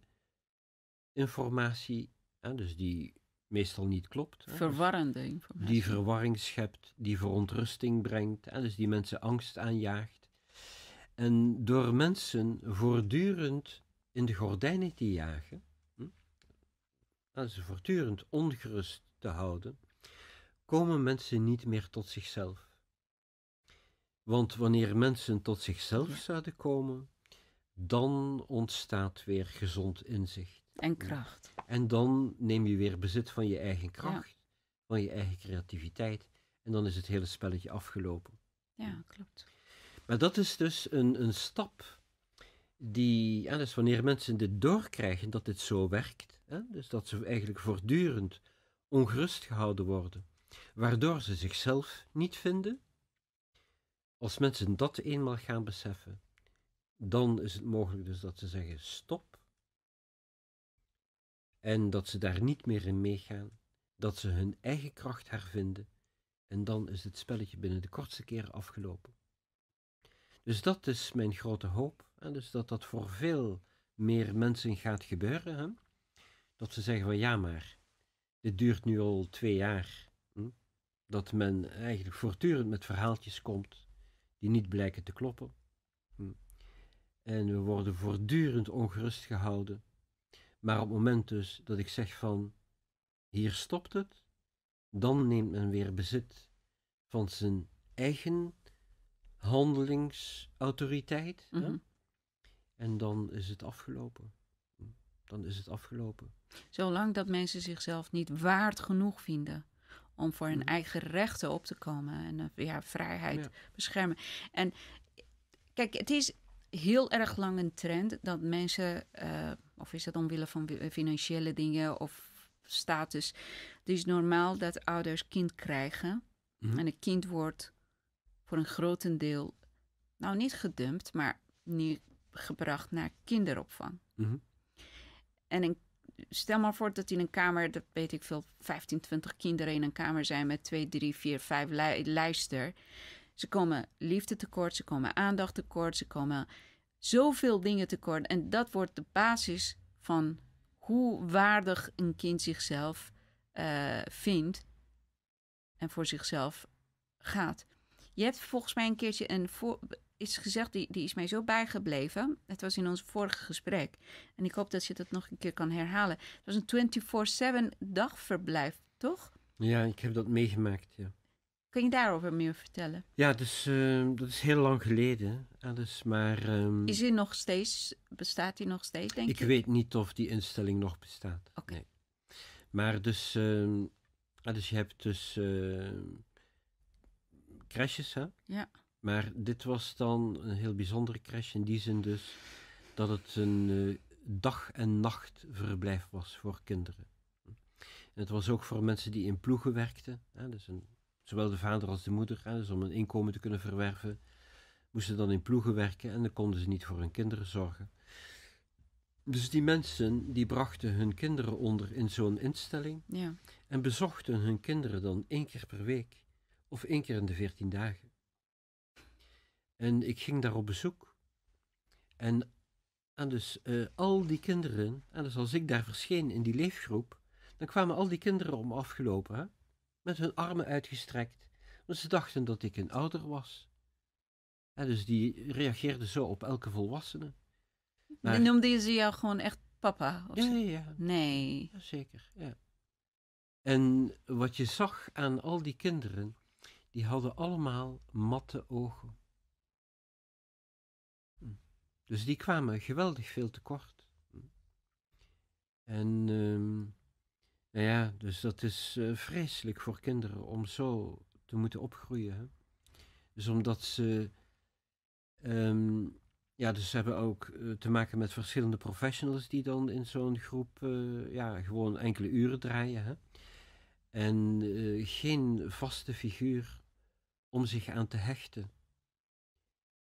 informatie, hè, dus die meestal niet klopt. Hè, verwarrende informatie. die verwarring schept, die verontrusting brengt, hè, dus die mensen angst aanjaagt. En door mensen voortdurend in de gordijnen te jagen, hm, ze voortdurend ongerust te houden, komen mensen niet meer tot zichzelf. Want wanneer mensen tot zichzelf Ja. zouden komen, dan ontstaat weer gezond inzicht. En kracht. En dan neem je weer bezit van je eigen kracht, van je eigen creativiteit. En dan is het hele spelletje afgelopen. Ja, klopt. Maar dat is dus een, een stap die, ja, dus wanneer mensen dit doorkrijgen dat dit zo werkt, hè, dus dat ze eigenlijk voortdurend ongerust gehouden worden, waardoor ze zichzelf niet vinden, als mensen dat eenmaal gaan beseffen, dan is het mogelijk dus dat ze zeggen stop. En dat ze daar niet meer in meegaan, dat ze hun eigen kracht hervinden. En dan is het spelletje binnen de kortste keren afgelopen. Dus dat is mijn grote hoop. En dus dat dat voor veel meer mensen gaat gebeuren. Hè? Dat ze zeggen van ja, maar dit duurt nu al twee jaar. Hm? Dat men eigenlijk voortdurend met verhaaltjes komt die niet blijken te kloppen. Hm? En we worden voortdurend ongerust gehouden. Maar op het moment dus dat ik zeg van hier stopt het, dan neemt men weer bezit van zijn eigen handelingsautoriteit. Mhm. En dan is het afgelopen. Hm, Dan is het afgelopen. Zolang dat mensen zichzelf niet waard genoeg vinden om voor hun Mhm. eigen rechten op te komen en eh, ja, vrijheid Ja. beschermen. En kijk, het is heel erg lang een trend dat mensen, eh, of is dat omwille van financiële dingen of status, het is normaal dat ouders kind krijgen Mhm. en een kind wordt voor een grotendeel, nou niet gedumpt, maar niet gebracht naar kinderopvang. Mhm. En een, stel maar voor dat in een kamer, dat weet ik veel, 15, 20 kinderen in een kamer zijn met 2, 3, 4, 5 li- lijster. Ze komen liefde tekort, ze komen aandacht tekort, ze komen zoveel dingen tekort. En dat wordt de basis van hoe waardig een kind zichzelf eh, vindt en voor zichzelf gaat. Je hebt volgens mij een keertje een voor, is gezegd, die, die is mij zo bijgebleven. Het was in ons vorige gesprek. En ik hoop dat je dat nog een keer kan herhalen. Het was een 24-7 dagverblijf, toch? Ja, ik heb dat meegemaakt, ja. Kun je daarover meer vertellen? Ja, dus, eh, dat is heel lang geleden. Ja, dus, maar ehm, Is die nog steeds, bestaat die nog steeds, denk ik je? weet niet of die instelling nog bestaat. Oké. Nee. Maar dus, ehm, ja, dus je hebt dus ehm, crashes, hè? Ja. Maar dit was dan een heel bijzondere crash in die zin dus dat het een eh, dag- en nachtverblijf was voor kinderen. En het was ook voor mensen die in ploegen werkten. Hè, dus een, zowel de vader als de moeder, hè, dus om een inkomen te kunnen verwerven, moesten dan in ploegen werken en dan konden ze niet voor hun kinderen zorgen. Dus die mensen die brachten hun kinderen onder in zo'n instelling Ja. en bezochten hun kinderen dan één keer per week of één keer in de veertien dagen. En ik ging daar op bezoek. En, en dus eh, al die kinderen, en dus als ik daar verscheen in die leefgroep, dan kwamen al die kinderen om afgelopen, hè? met hun armen uitgestrekt, want ze dachten dat ik een ouder was. En dus die reageerden zo op elke volwassene. Maar- Dan noemde je ze jou gewoon echt papa? Of Ja, zo? ja, ja. Nee. Ja, zeker, ja. En wat je zag aan al die kinderen, die hadden allemaal matte ogen. Dus die kwamen geweldig veel tekort. En ehm, nou ja, dus dat is eh, vreselijk voor kinderen om zo te moeten opgroeien. Hè? Dus omdat ze, ehm, ja, dus ze hebben ook eh, te maken met verschillende professionals die dan in zo'n groep, eh, ja, gewoon enkele uren draaien. Hè? En geen vaste figuur om zich aan te hechten.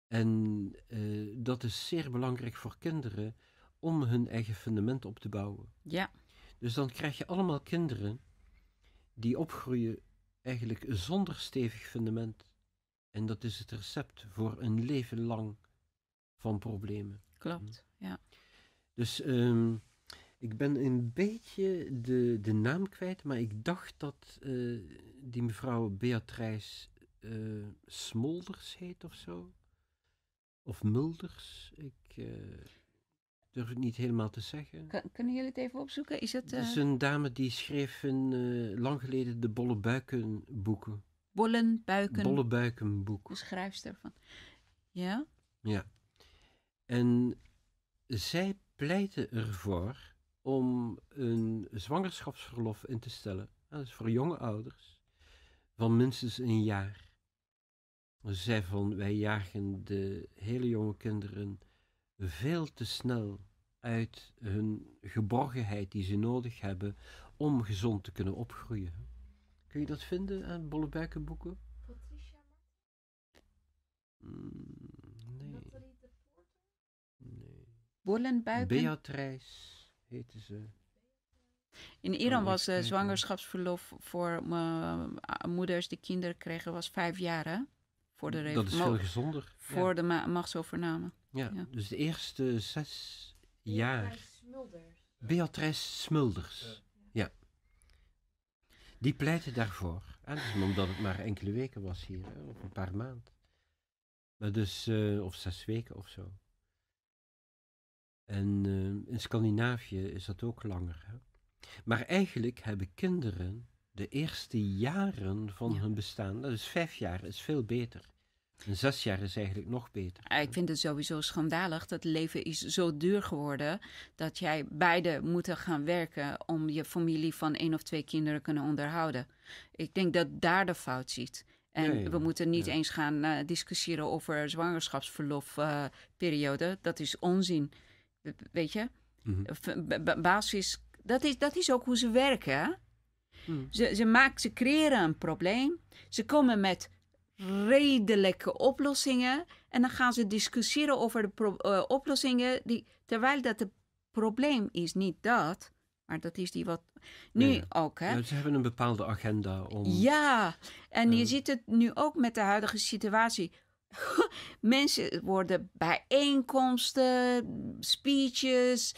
En eh, dat is zeer belangrijk voor kinderen om hun eigen fundament op te bouwen. Ja. Dus dan krijg je allemaal kinderen die opgroeien eigenlijk zonder stevig fundament. En dat is het recept voor een leven lang van problemen. Klopt. Ja. Dus ehm, ik ben een beetje de, de naam kwijt, maar ik dacht dat eh, die mevrouw Beatrice eh, Smolders heet of zo. Of Mulders. Ik eh, durf het niet helemaal te zeggen. Kan- kunnen jullie het even opzoeken? Is het is eh een dame die schreef in, eh, lang geleden de Bolle Buiken boeken. bollen, buiken, Bolle Buiken boek. de schrijfster van... Ja? Ja. En zij pleitte ervoor om een zwangerschapsverlof in te stellen. Dat is voor jonge ouders. Van minstens een jaar. Ze zei van, wij jagen de hele jonge kinderen veel te snel uit hun geborgenheid die ze nodig hebben om gezond te kunnen opgroeien. Kun je dat vinden aan Bollebuikenboeken? Mm, nee. Nee. Bollen, buiken. Beatrice heette ze. In Oh, Iran ik was eh, kijk, zwangerschapsverlof voor eh, moeders die kinderen kregen, was vijf jaar, hè? Voor de, Dat is veel gezonder. voor ja. de ma- machtsovername. Ja. ja. dus de eerste zes jaar. Smulders. Beatrice Smulders. Ja. Die pleitte daarvoor. En dus omdat het maar enkele weken was hier, hè, of een paar maanden. Maar dus, eh, of zes weken of zo. En eh, in Scandinavië is dat ook langer. Hè? Maar eigenlijk hebben kinderen de eerste jaren van Ja. hun bestaan, dat is vijf jaar, is veel beter. En zes jaar is eigenlijk nog beter. Ik vind het sowieso schandalig dat leven is zo duur geworden dat jij beide moeten gaan werken om je familie van één of twee kinderen kunnen onderhouden. Ik denk dat daar de fout zit. En we moeten niet ja. eens gaan eh, discussiëren over zwangerschapsverlofperiode. dat is onzin. We- Weet je? Mhm. Ba- basis, dat is, dat is ook hoe ze werken. Mhm. Ze, ze, maken, ze creëren een probleem. Ze komen met redelijke oplossingen. En dan gaan ze discussiëren over de pro- eh, oplossingen. Die, terwijl dat het probleem is niet dat. Maar dat is die wat... Nu ook, hè? Ja, ze hebben een bepaalde agenda om. Ja, en je ziet het nu ook met de huidige situatie. Mensen worden bijeenkomsten, speeches,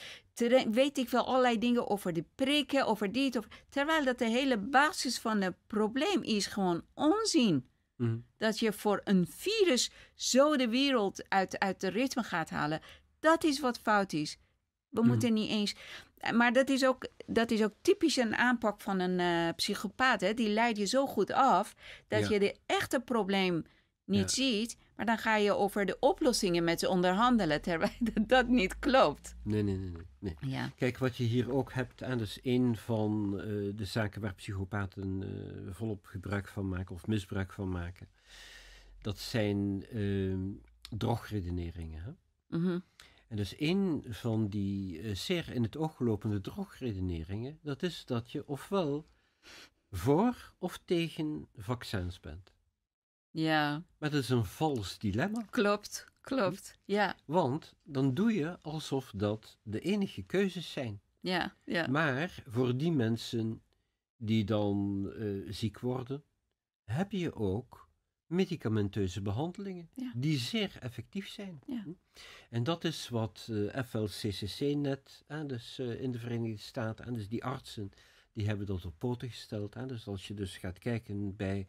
weet ik wel, allerlei dingen over de prikken, over dit. Over, terwijl dat de hele basis van het probleem is gewoon onzin. Mhm. Dat je voor een virus zo de wereld uit, uit de ritme gaat halen. Dat is wat fout is. We Mhm. moeten niet eens. Maar dat is ook, dat is ook typisch een aanpak van een eh, psychopaat. Hè? Die leidt je zo goed af dat Ja. je de echte probleem niet Ja. ziet. Maar dan ga je over de oplossingen met ze onderhandelen. Terwijl dat, niet klopt. Nee, nee, nee, nee. Ja. Kijk, wat je hier ook hebt, en dat is een van eh, de zaken waar psychopaten eh, volop gebruik van maken of misbruik van maken. Dat zijn ehm drogredeneringen. Hè? Mhm. En dus een van die eh, zeer in het oog lopende drogredeneringen, dat is dat je ofwel voor of tegen vaccins bent. Ja, Maar dat is een vals dilemma. klopt, klopt. Ja, Want dan doe je alsof dat de enige keuzes zijn. ja, ja. Maar voor die mensen die dan eh, ziek worden, heb je ook medicamenteuze behandelingen Ja. die zeer effectief zijn. Ja. Hm? En dat is wat eh, FLCCC net, hè, dus eh, in de Verenigde Staten, en dus die artsen, die hebben dat op poten gesteld. Hè, dus als je dus gaat kijken bij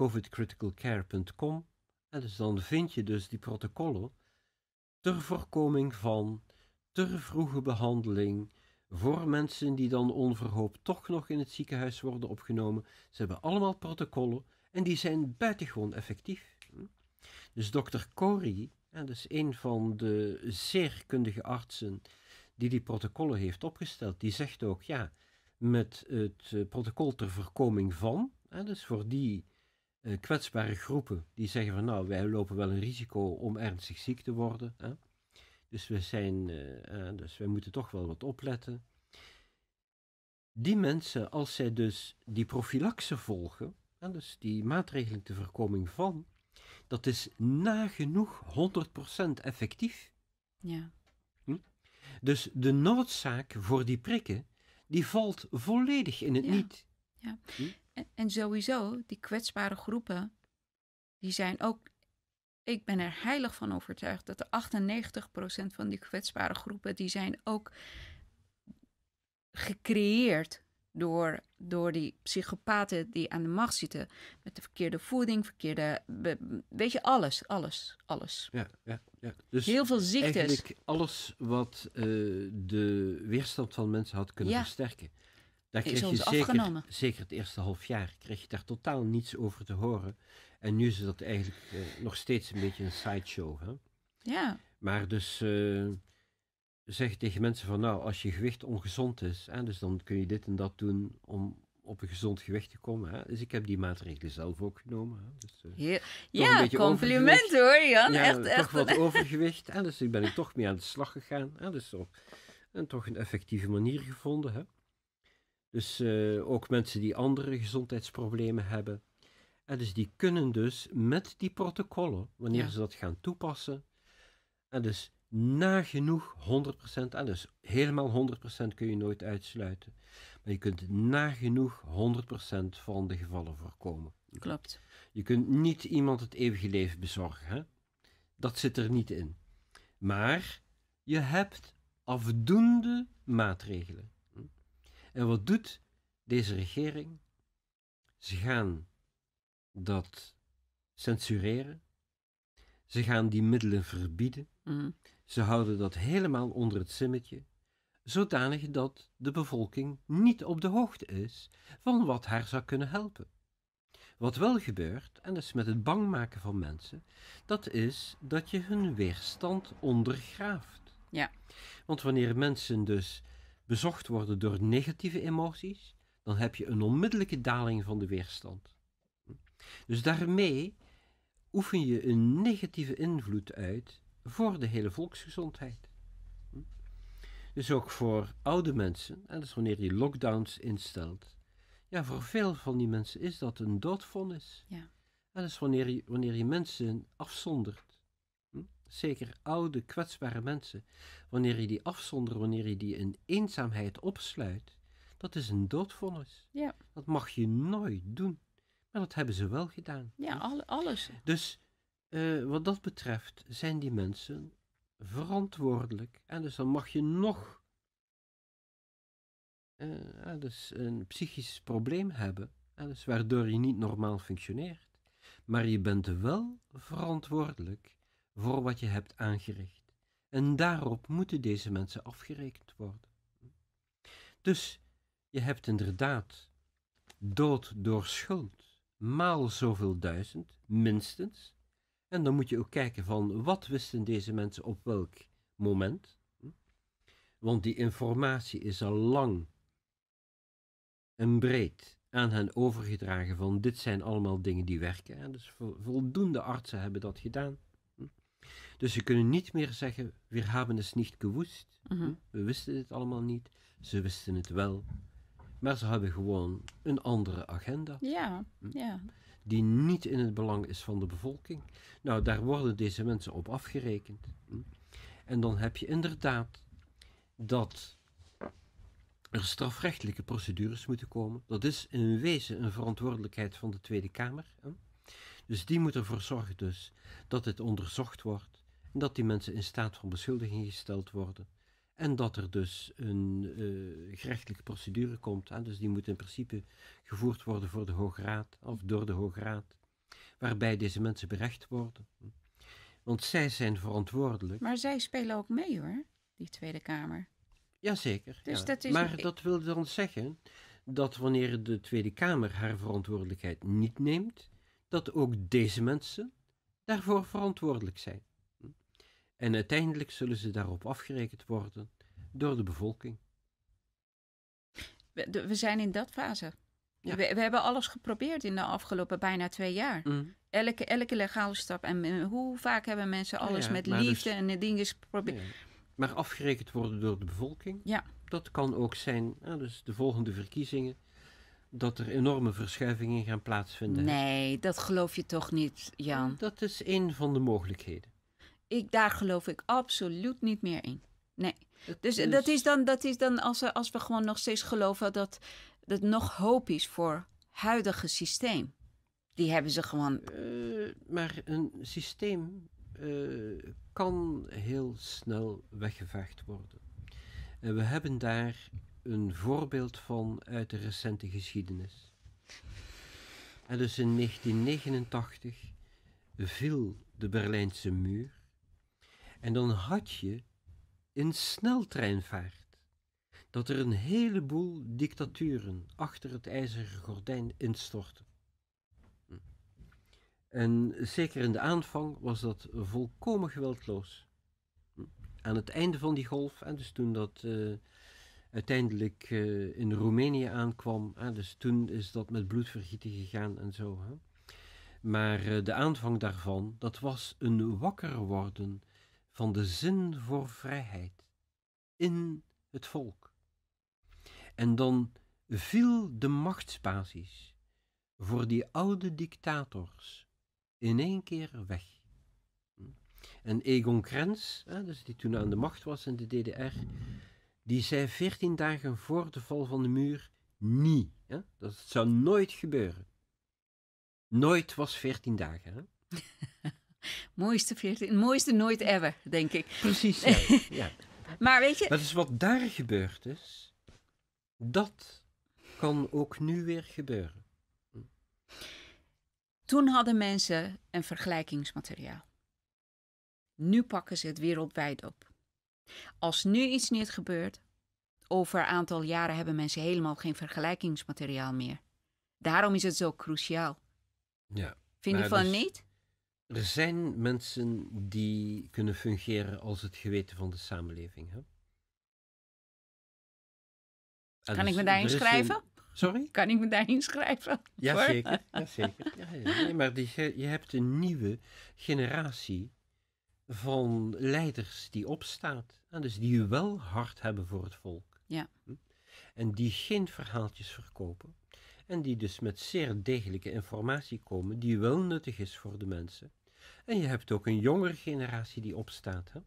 covidcriticalcare.com, hè, dus dan vind je dus die protocollen ter voorkoming van te vroege behandeling voor mensen die dan onverhoopt toch nog in het ziekenhuis worden opgenomen. Ze hebben allemaal protocollen en die zijn buitengewoon effectief. Hm. Dus dokter Corey, dat is een van de zeer kundige artsen die die protocollen heeft opgesteld, die zegt ook, ja, met het eh, protocol ter voorkoming van, dus voor die eh, kwetsbare groepen die zeggen van, nou, wij lopen wel een risico om ernstig ziek te worden, hè. dus we zijn, eh, eh, dus wij moeten toch wel wat opletten. Die mensen, als zij dus die profilaxe volgen, hè, dus die maatregelen ter voorkoming van, dat is nagenoeg 100% effectief. ja. Dus de noodzaak voor die prikken, die valt volledig in het Ja. niet. En, en sowieso, die kwetsbare groepen, die zijn ook. Ik ben er heilig van overtuigd dat de 98% van die kwetsbare groepen, die zijn ook gecreëerd door, door die psychopaten die aan de macht zitten. Met de verkeerde voeding, verkeerde. Weet je, alles, alles, alles. Ja, ja, ja. Dus Heel veel ziektes. eigenlijk alles wat eh, de weerstand van mensen had kunnen Ja. versterken. Daar kreeg je zeker, zeker het eerste half jaar, kreeg je daar totaal niets over te horen. En nu is dat eigenlijk eh, nog steeds een beetje een sideshow. Hè? Ja, Maar dus eh, zeg tegen mensen van nou, als je gewicht ongezond is, hè, dus dan kun je dit en dat doen om op een gezond gewicht te komen. Hè? Dus ik heb die maatregelen zelf ook genomen. Hè? Dus, eh, heel, ja compliment hoor Jan. ja, echt, toch echt. wat overgewicht. Hè? Dus ik ben er toch mee aan de slag gegaan. Hè? Dus op, en toch een effectieve manier gevonden. Hè? Dus eh, ook mensen die andere gezondheidsproblemen hebben. En dus die kunnen dus met die protocollen, wanneer Ja. ze dat gaan toepassen, en dus nagenoeg 100%, en dus helemaal 100% kun je nooit uitsluiten, maar je kunt nagenoeg 100% van de gevallen voorkomen. Klopt. Je kunt niet iemand het eeuwige leven bezorgen. Hè? Dat zit er niet in. Maar je hebt afdoende maatregelen. En wat doet deze regering? Ze gaan dat censureren. Ze gaan die middelen verbieden. Mhm. Ze houden dat helemaal onder het simmetje, zodanig dat de bevolking niet op de hoogte is van wat haar zou kunnen helpen. Wat wel gebeurt, en dat is met het bang maken van mensen, dat is dat je hun weerstand ondergraaft. Ja. Want wanneer mensen dus bezocht worden door negatieve emoties, dan heb je een onmiddellijke daling van de weerstand. Dus daarmee oefen je een negatieve invloed uit voor de hele volksgezondheid. Dus ook voor oude mensen, en dus wanneer je lockdowns instelt, ja, voor veel van die mensen is dat een doodvonnis. Ja. En dus wanneer je, wanneer je mensen afzondert? Zeker oude, kwetsbare mensen, wanneer je die afzondert, wanneer je die in eenzaamheid opsluit, dat is een doodvonnis. Ja. Dat mag je nooit doen. Maar dat hebben ze wel gedaan. Ja, alle, alles. Dus eh, wat dat betreft zijn die mensen verantwoordelijk. En dus dan mag je nog eh, ja, dus een psychisch probleem hebben, en dus waardoor je niet normaal functioneert. Maar je bent wel verantwoordelijk voor wat je hebt aangericht. En daarop moeten deze mensen afgerekend worden. Dus je hebt inderdaad dood door schuld, maal zoveel duizend, minstens. En dan moet je ook kijken van wat wisten deze mensen op welk moment. Want die informatie is al lang en breed aan hen overgedragen van dit zijn allemaal dingen die werken. En dus vo- voldoende artsen hebben dat gedaan. Hm? Dus ze kunnen niet meer zeggen, we hebben het niet gewoest. Mhm. We wisten het allemaal niet. Ze wisten het wel. Maar ze hebben gewoon een andere agenda, Ja, Hm. ja. die niet in het belang is van de bevolking. Nou, daar worden deze mensen op afgerekend. hm. En dan heb je inderdaad dat er strafrechtelijke procedures moeten komen. Dat is in wezen een verantwoordelijkheid van de Tweede Kamer. hè. Dus die moet ervoor zorgen dus dat het onderzocht wordt dat die mensen in staat van beschuldiging gesteld worden. En dat er dus een eh, gerechtelijke procedure komt. Hè? Dus die moet in principe gevoerd worden voor de Hoge Raad of door de Hoge Raad, waarbij deze mensen berecht worden. Want zij zijn verantwoordelijk. Maar zij spelen ook mee hoor, die Tweede Kamer. Jazeker. Dus ja. dat is- Maar dat wil dan zeggen dat wanneer de Tweede Kamer haar verantwoordelijkheid niet neemt, dat ook deze mensen daarvoor verantwoordelijk zijn. En uiteindelijk zullen ze daarop afgerekend worden door de bevolking. We, zijn in dat fase. Ja. We, we hebben alles geprobeerd in de afgelopen bijna twee jaar. Hm. Elke, elke legale stap. En hoe vaak hebben mensen alles ja, met liefde dus- en dingen geprobeerd? Ja. Maar afgerekend worden door de bevolking, Ja. dat kan ook zijn, ja, dus de volgende verkiezingen, dat er enorme verschuivingen gaan plaatsvinden. Nee, dat geloof je toch niet, Jan? Dat is een van de mogelijkheden. Ik, daar geloof ik absoluut niet meer in. Nee. Het Dus dat is dan, dat is dan als, we, als we gewoon nog steeds geloven dat er nog hoop is voor het huidige systeem. Die hebben ze gewoon. Eh, maar een systeem eh, kan heel snel weggevaagd worden. En we hebben daar een voorbeeld van uit de recente geschiedenis. En dus in 1989 viel de Berlijnse muur. En dan had je in sneltreinvaart dat er een heleboel dictaturen achter het ijzeren gordijn instortten. En zeker in de aanvang was dat volkomen geweldloos. Aan het einde van die golf, en dus toen dat eh, uiteindelijk eh, in Roemenië aankwam, dus toen is dat met bloedvergieten gegaan en zo. Hè. Maar eh, de aanvang daarvan, dat was een wakker worden van de zin voor vrijheid in het volk. En dan viel de machtsbasis voor die oude dictators in één keer weg. En Egon Krenz, dus die toen aan de macht was in de DDR, die zei veertien dagen voor de val van de muur niet. Hè? Dat zou nooit gebeuren. Nooit was veertien dagen. Hè? Mooiste, 14, mooiste nooit ever, denk ik. Precies. Ja. ja. Maar weet je, Maar dus wat daar gebeurd is, dat kan ook nu weer gebeuren. toen hadden mensen een vergelijkingsmateriaal. Nu pakken ze het wereldwijd op. Als nu iets niet gebeurt, over een aantal jaren hebben mensen helemaal geen vergelijkingsmateriaal meer. Daarom is het zo cruciaal. Ja. Vind je van dus- niet? Er zijn mensen die kunnen fungeren als het geweten van de samenleving. Hè? En Kan ik dus me daarin een- schrijven? Sorry? Kan ik me daarin schrijven? Hoor. Jazeker. jazeker. Ja, ja. Nee, maar die, je hebt een nieuwe generatie van leiders die opstaat. En dus die wel hard hebben voor het volk. Ja. Hm? En die geen verhaaltjes verkopen. En die dus met zeer degelijke informatie komen die wel nuttig is voor de mensen. En je hebt ook een jongere generatie die opstaat. Hè?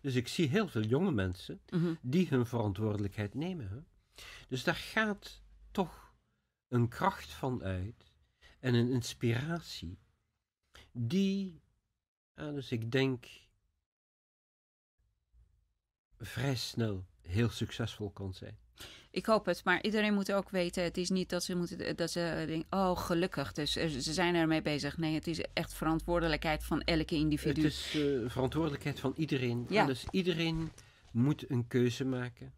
Dus ik zie heel veel jonge mensen Mhm. die hun verantwoordelijkheid nemen. Hè? Dus daar gaat toch een kracht van uit en een inspiratie die, dus ik denk, vrij snel heel succesvol kan zijn. Ik hoop het, maar iedereen moet ook weten: het is niet dat ze moeten dat ze denken, oh gelukkig, dus eh, ze zijn ermee bezig. Nee, het is echt verantwoordelijkheid van elke individu. Het is eh, verantwoordelijkheid van iedereen. Ja. Dus iedereen moet een keuze maken.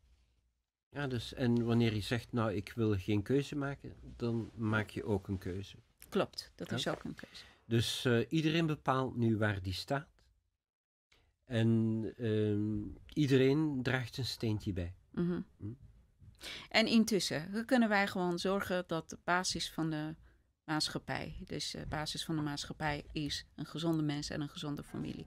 Ja, dus, en wanneer je zegt, nou, ik wil geen keuze maken, dan maak je ook een keuze. Klopt, dat Ja. is ook een keuze. Dus eh, iedereen bepaalt nu waar die staat. En ehm, iedereen draagt een steentje bij. Hm. En intussen hoe kunnen wij gewoon zorgen dat de basis van de maatschappij, dus de basis van de maatschappij is een gezonde mens en een gezonde familie.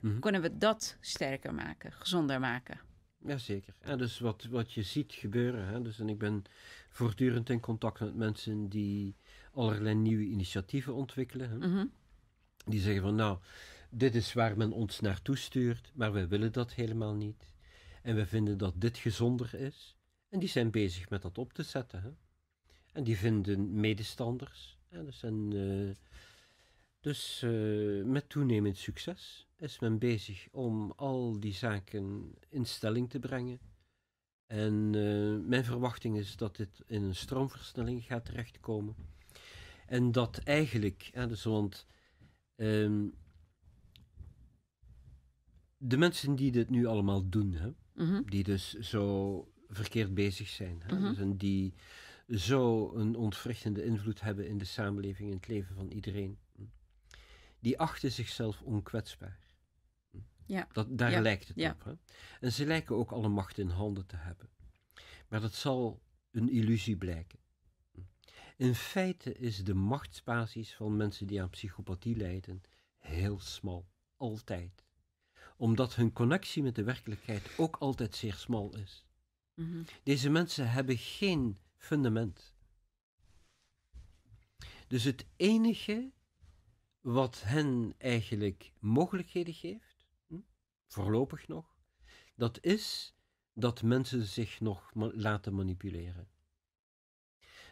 Mhm. kunnen we dat sterker maken, gezonder maken? Jazeker. En dus wat, wat je ziet gebeuren. Hè? Dus, en ik ben voortdurend in contact met mensen die allerlei nieuwe initiatieven ontwikkelen. Hè? Mhm. Die zeggen van nou, dit is waar men ons naartoe stuurt, maar wij willen dat helemaal niet. En we vinden dat dit gezonder is. En die zijn bezig met dat op te zetten. Hè? En die vinden medestanders. Hè? Dus, en, eh, dus eh, met toenemend succes is men bezig om al die zaken in stelling te brengen. En eh, mijn verwachting is dat dit in een stroomversnelling gaat terechtkomen. En dat eigenlijk, hè, dus want ehm, de mensen die dit nu allemaal doen, hè, Mhm. die dus zo verkeerd bezig zijn, hè, Mhm. dus en die zo een ontwrichtende invloed hebben in de samenleving, in het leven van iedereen, hm, die achten zichzelf onkwetsbaar. Hm. Ja. Dat, daar Ja. lijkt het Ja. op. Hè? En ze lijken ook alle macht in handen te hebben. Maar dat zal een illusie blijken. Hm. In feite is de machtsbasis van mensen die aan psychopathie lijden heel smal, altijd. Omdat hun connectie met de werkelijkheid ook altijd zeer smal is. Mhm. Deze mensen hebben geen fundament. Dus het enige wat hen eigenlijk mogelijkheden geeft, hm, voorlopig nog, dat is dat mensen zich nog laten manipuleren.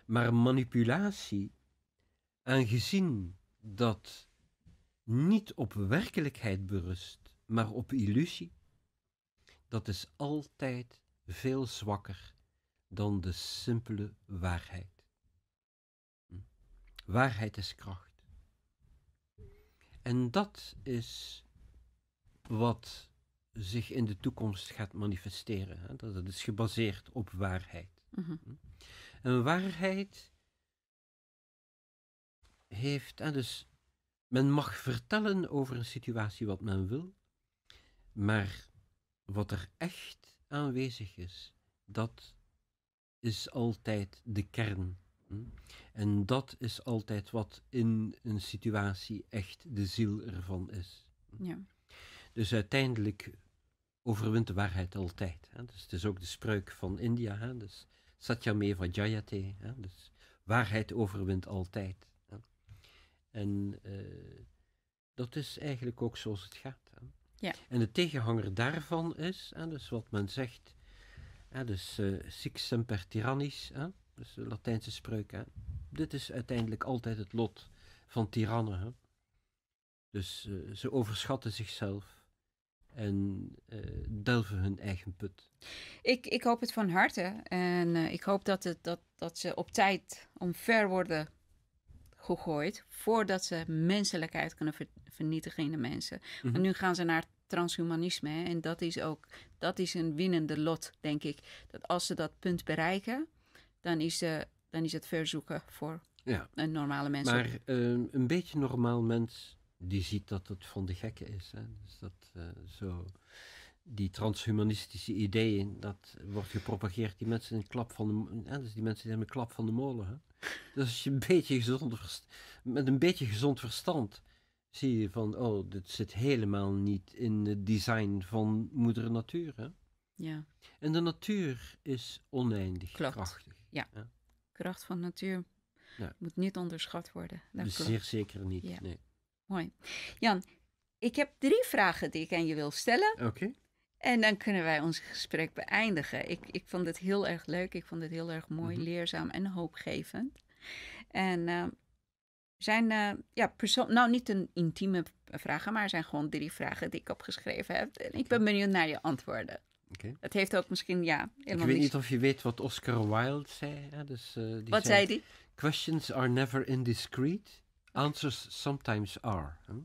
Maar manipulatie, aangezien dat niet op werkelijkheid berust, maar op illusie, dat is altijd veel zwakker dan de simpele waarheid. Hm. Waarheid is kracht. En dat is wat zich in de toekomst gaat manifesteren. Hè? Dat het is gebaseerd op waarheid. Mhm. En waarheid heeft, en dus men mag vertellen over een situatie wat men wil, maar wat er echt aanwezig is, dat is altijd de kern. hm. En dat is altijd wat in een situatie echt de ziel ervan is. Ja. Dus uiteindelijk overwint de waarheid altijd. Hè? Dus het is ook de spreuk van India. Hè? Dus Satyameva Jayate. Hè? Dus waarheid overwint altijd. Hè? En eh, dat is eigenlijk ook zoals het gaat. Hè? Ja. En de tegenhanger daarvan is, hè, dus wat men zegt, hè, dus eh sic semper tyrannis, hè? dus de Latijnse spreuk. Hè? Dit is uiteindelijk altijd het lot van tirannen. Hè? Dus eh, ze overschatten zichzelf en eh, delven hun eigen put. Ik, ik hoop het van harte. En ik hoop dat, het, dat, dat ze op tijd omver worden gegooid. Voordat ze menselijkheid kunnen ver- vernietigen in de mensen. Mhm. Maar nu gaan ze naar transhumanisme. hè, En dat is ook dat is een winnende lot, denk ik. Dat als ze dat punt bereiken, dan is, de, dan is het verzoeken voor Ja. een normale mens. Maar eh, een beetje normaal mens, die ziet dat het van de gekken is. Hè? Dus dat eh, zo, die transhumanistische ideeën, dat wordt gepropageerd. Die mensen een klap van de, hè, dus die mensen hebben een klap van de molen. Hè? Dus als je een beetje gezond met een beetje gezond verstand zie je van, oh, dit zit helemaal niet in het design van moeder natuur. Hè? Ja, En de natuur is oneindig Klopt. krachtig. kracht van natuur Ja. moet niet onderschat worden. Dat Dus zeer zeker niet. Ja. Nee. Mooi. Jan, ik heb drie vragen die ik aan je wil stellen. Oké. En dan kunnen wij ons gesprek beëindigen. Ik, ik vond het heel erg leuk. Ik vond het heel erg mooi, Mhm. leerzaam en hoopgevend. En eh, zijn, eh, ja, persoon, nou niet een intieme vragen, maar er zijn gewoon drie vragen die ik opgeschreven heb. En ik ben benieuwd naar je antwoorden. Oké. Het heeft ook misschien, ja, Ik weet niets- niet of je weet wat Oscar Wilde zei. Hè? Dus, eh, die Wat zei die? Questions are never indiscreet. Answers sometimes are. Hm?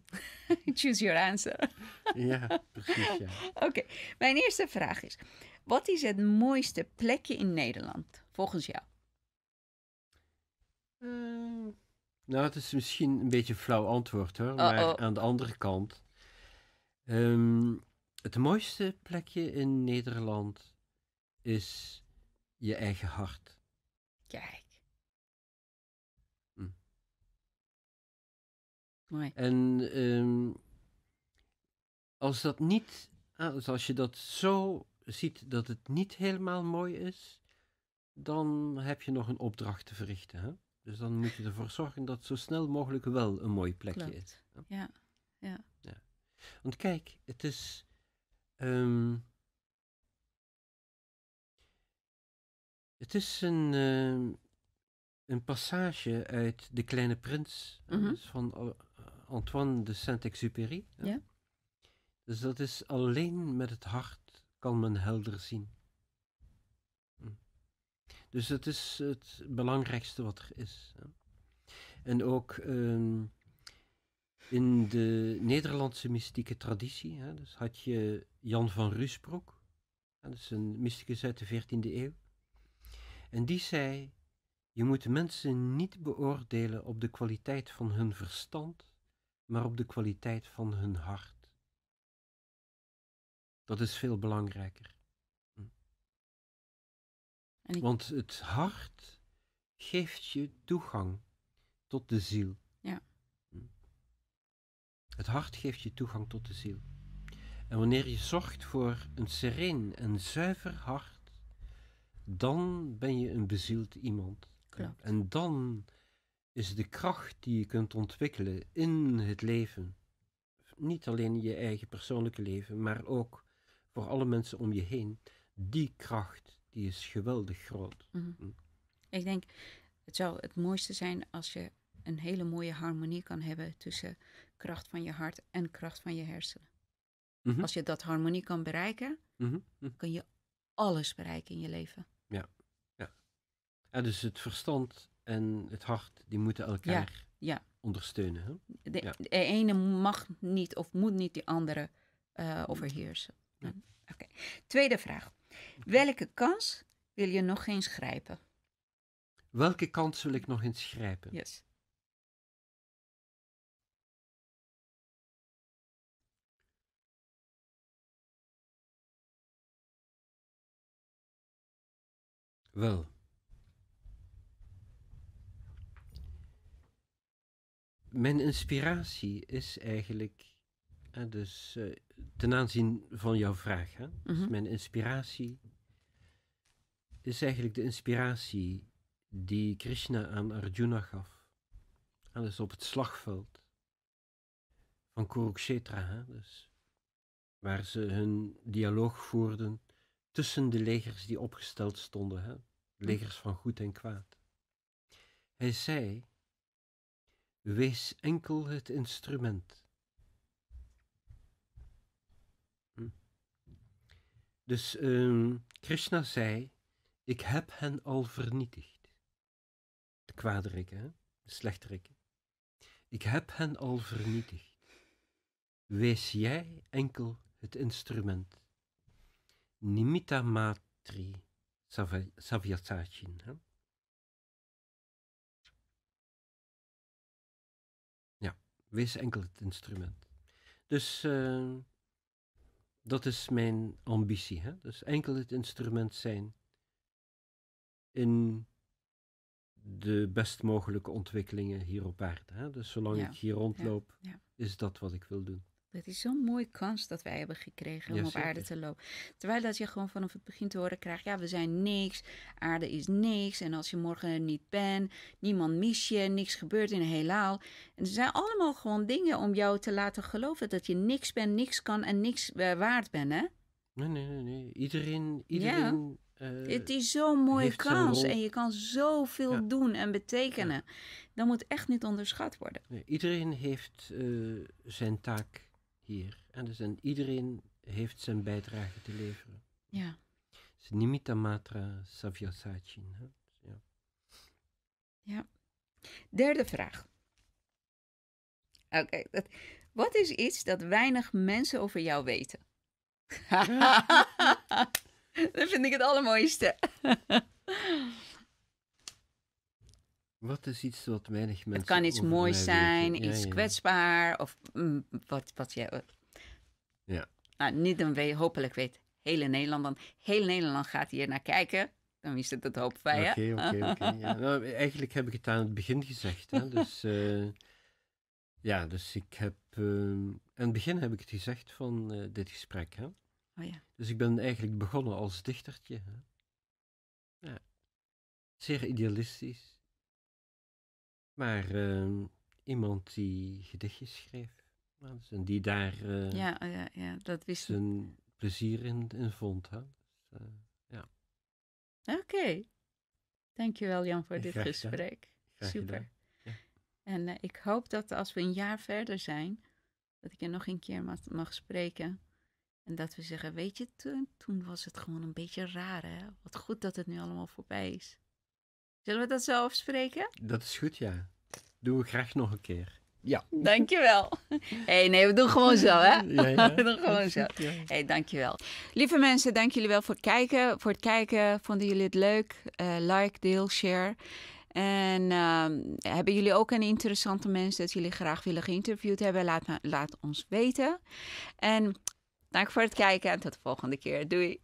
Choose your answer. ja, precies. Ja. Oké, mijn eerste vraag is: wat is het mooiste plekje in Nederland volgens jou? Eh, nou, het is misschien een beetje een flauw antwoord hoor. Maar Uh-oh. aan de andere kant. ehm, het mooiste plekje in Nederland is je eigen hart. Kijk. Hm. Mooi. En ehm, als dat niet, als als je dat zo ziet dat het niet helemaal mooi is, dan heb je nog een opdracht te verrichten. Hè? Dus dan moet je ervoor zorgen dat zo snel mogelijk wel een mooi plekje Klopt. is. Ja, ja. Want kijk, het is. ehm, het is een, ehm, een passage uit De Kleine Prins hè, Mhm. dus van eh, Antoine de Saint-Exupéry. Ja. Dus dat is alleen met het hart kan men helder zien. Dus het is het belangrijkste wat er is. En ook ehm, in de Nederlandse mystieke traditie, hè, dus had je Jan van Ruusbroek, hè, dat is een mysticus uit de 14e eeuw. En die zei: Je moet mensen niet beoordelen op de kwaliteit van hun verstand, maar op de kwaliteit van hun hart. Dat is veel belangrijker. En ik- Want het hart geeft je toegang tot de ziel. Ja. Hm. Het hart geeft je toegang tot de ziel. En wanneer je zorgt voor een sereen en zuiver hart, dan ben je een bezield iemand. Klopt. En dan is de kracht die je kunt ontwikkelen in het leven, niet alleen in je eigen persoonlijke leven, maar ook voor alle mensen om je heen, die kracht, die is geweldig groot. Mhm. Hm. Ik denk, het zou het mooiste zijn als je een hele mooie harmonie kan hebben tussen kracht van je hart en kracht van je hersenen. Mhm, Als je dat harmonie kan bereiken, mhm. kun je alles bereiken in je leven. Ja, dus het verstand en het hart, die moeten elkaar ja. ondersteunen. Hè? De, Ja. de ene mag niet of moet niet de andere eh, overheersen. Ja. Oké. Tweede vraag. Welke kans wil je nog eens grijpen? Welke kans wil ik nog eens grijpen? Yes. Wel. Mijn inspiratie is eigenlijk, hè, dus eh, ten aanzien van jouw vraag, hè, dus Mhm. mijn inspiratie is eigenlijk de inspiratie die Krishna aan Arjuna gaf. Hè, dus op het slagveld van Kurukshetra, hè, dus, waar ze hun dialoog voerden tussen de legers die opgesteld stonden, hè, legers van goed en kwaad. Hij zei: Wees enkel het instrument. Dus ehm, Krishna zei: Ik heb hen al vernietigd. De kwaadrikken, hè? de slechterikken. Ik heb hen al vernietigd. Wees jij enkel het instrument. Nimitta matri savya- savyasachin. Ja, wees enkel het instrument. Dus eh, dat is mijn ambitie. Hè? Dus enkel het instrument zijn in de best mogelijke ontwikkelingen hier op aarde. Hè? Dus zolang Ja, ik hier rondloop, ja. is dat wat ik wil doen. Dat is zo'n mooie kans dat wij hebben gekregen om Ja, op aarde te lopen. Terwijl dat je gewoon vanaf het begin te horen krijgt, ja, we zijn niks, aarde is niks. En als je morgen er niet bent, niemand mis je, niks gebeurt in het heelal. En er zijn allemaal gewoon dingen om jou te laten geloven dat je niks bent, niks kan en niks eh, waard bent, hè? Nee, nee, nee. nee. Iedereen, iedereen eh, Het is zo'n mooie kans en je kan zoveel Ja. doen en betekenen. Dat moet echt niet onderschat worden. nee, iedereen heeft eh, zijn taak hier. En, dus, en iedereen heeft zijn bijdrage te leveren. Ja. Dus Nimitta matra savyasachin. Hè? Ja. Derde vraag. Oké, dat- wat is iets dat weinig mensen over jou weten? dat vind ik het allermooiste. Wat is iets wat weinig mensen het kan iets moois zijn? Ja, iets ja. kwetsbaar of mm, wat, wat je... Ja. Nou, niet dan weet, hopelijk weet hele Nederland dan. Heel Nederland gaat hier naar kijken. Dan is het dat hopen wij? Oké, oké, oké. Nou, eigenlijk heb ik het aan het begin gezegd. Hè? Dus eh, Ja, dus ik heb... eh, in het begin heb ik het gezegd van eh, dit gesprek, hè. Oh ja. Dus ik ben eigenlijk begonnen als dichtertje. Hè? Ja. Zeer idealistisch. Maar ehm, iemand die gedichtjes schreef. nou, dus en die daar eh, Ja, oh ja, ja, dat wist ik. zijn plezier in, in vond. Hè? Dus, eh, Oké. Dankjewel Jan voor Ja, dit graag gesprek. Super. Ja. En eh, ik hoop dat als we een jaar verder zijn, dat ik je nog een keer mag, mag spreken. En dat we zeggen, weet je, toen, toen was het gewoon een beetje raar, hè? Wat goed dat het nu allemaal voorbij is. Zullen we dat zo afspreken? Dat is goed, ja. Doen we graag nog een keer. Ja. Dankjewel. hey, nee, we doen gewoon zo, hè? Ja, ja. we doen gewoon zo. Hey, dankjewel. Lieve mensen, dank jullie wel voor het kijken. Voor het kijken, vonden jullie het leuk? Eh, like, deel, share. En ehm, hebben jullie ook een interessante mens dat jullie graag willen geïnterviewd hebben? Laat, me- laat ons weten. En dank voor het kijken en tot de volgende keer. Doei.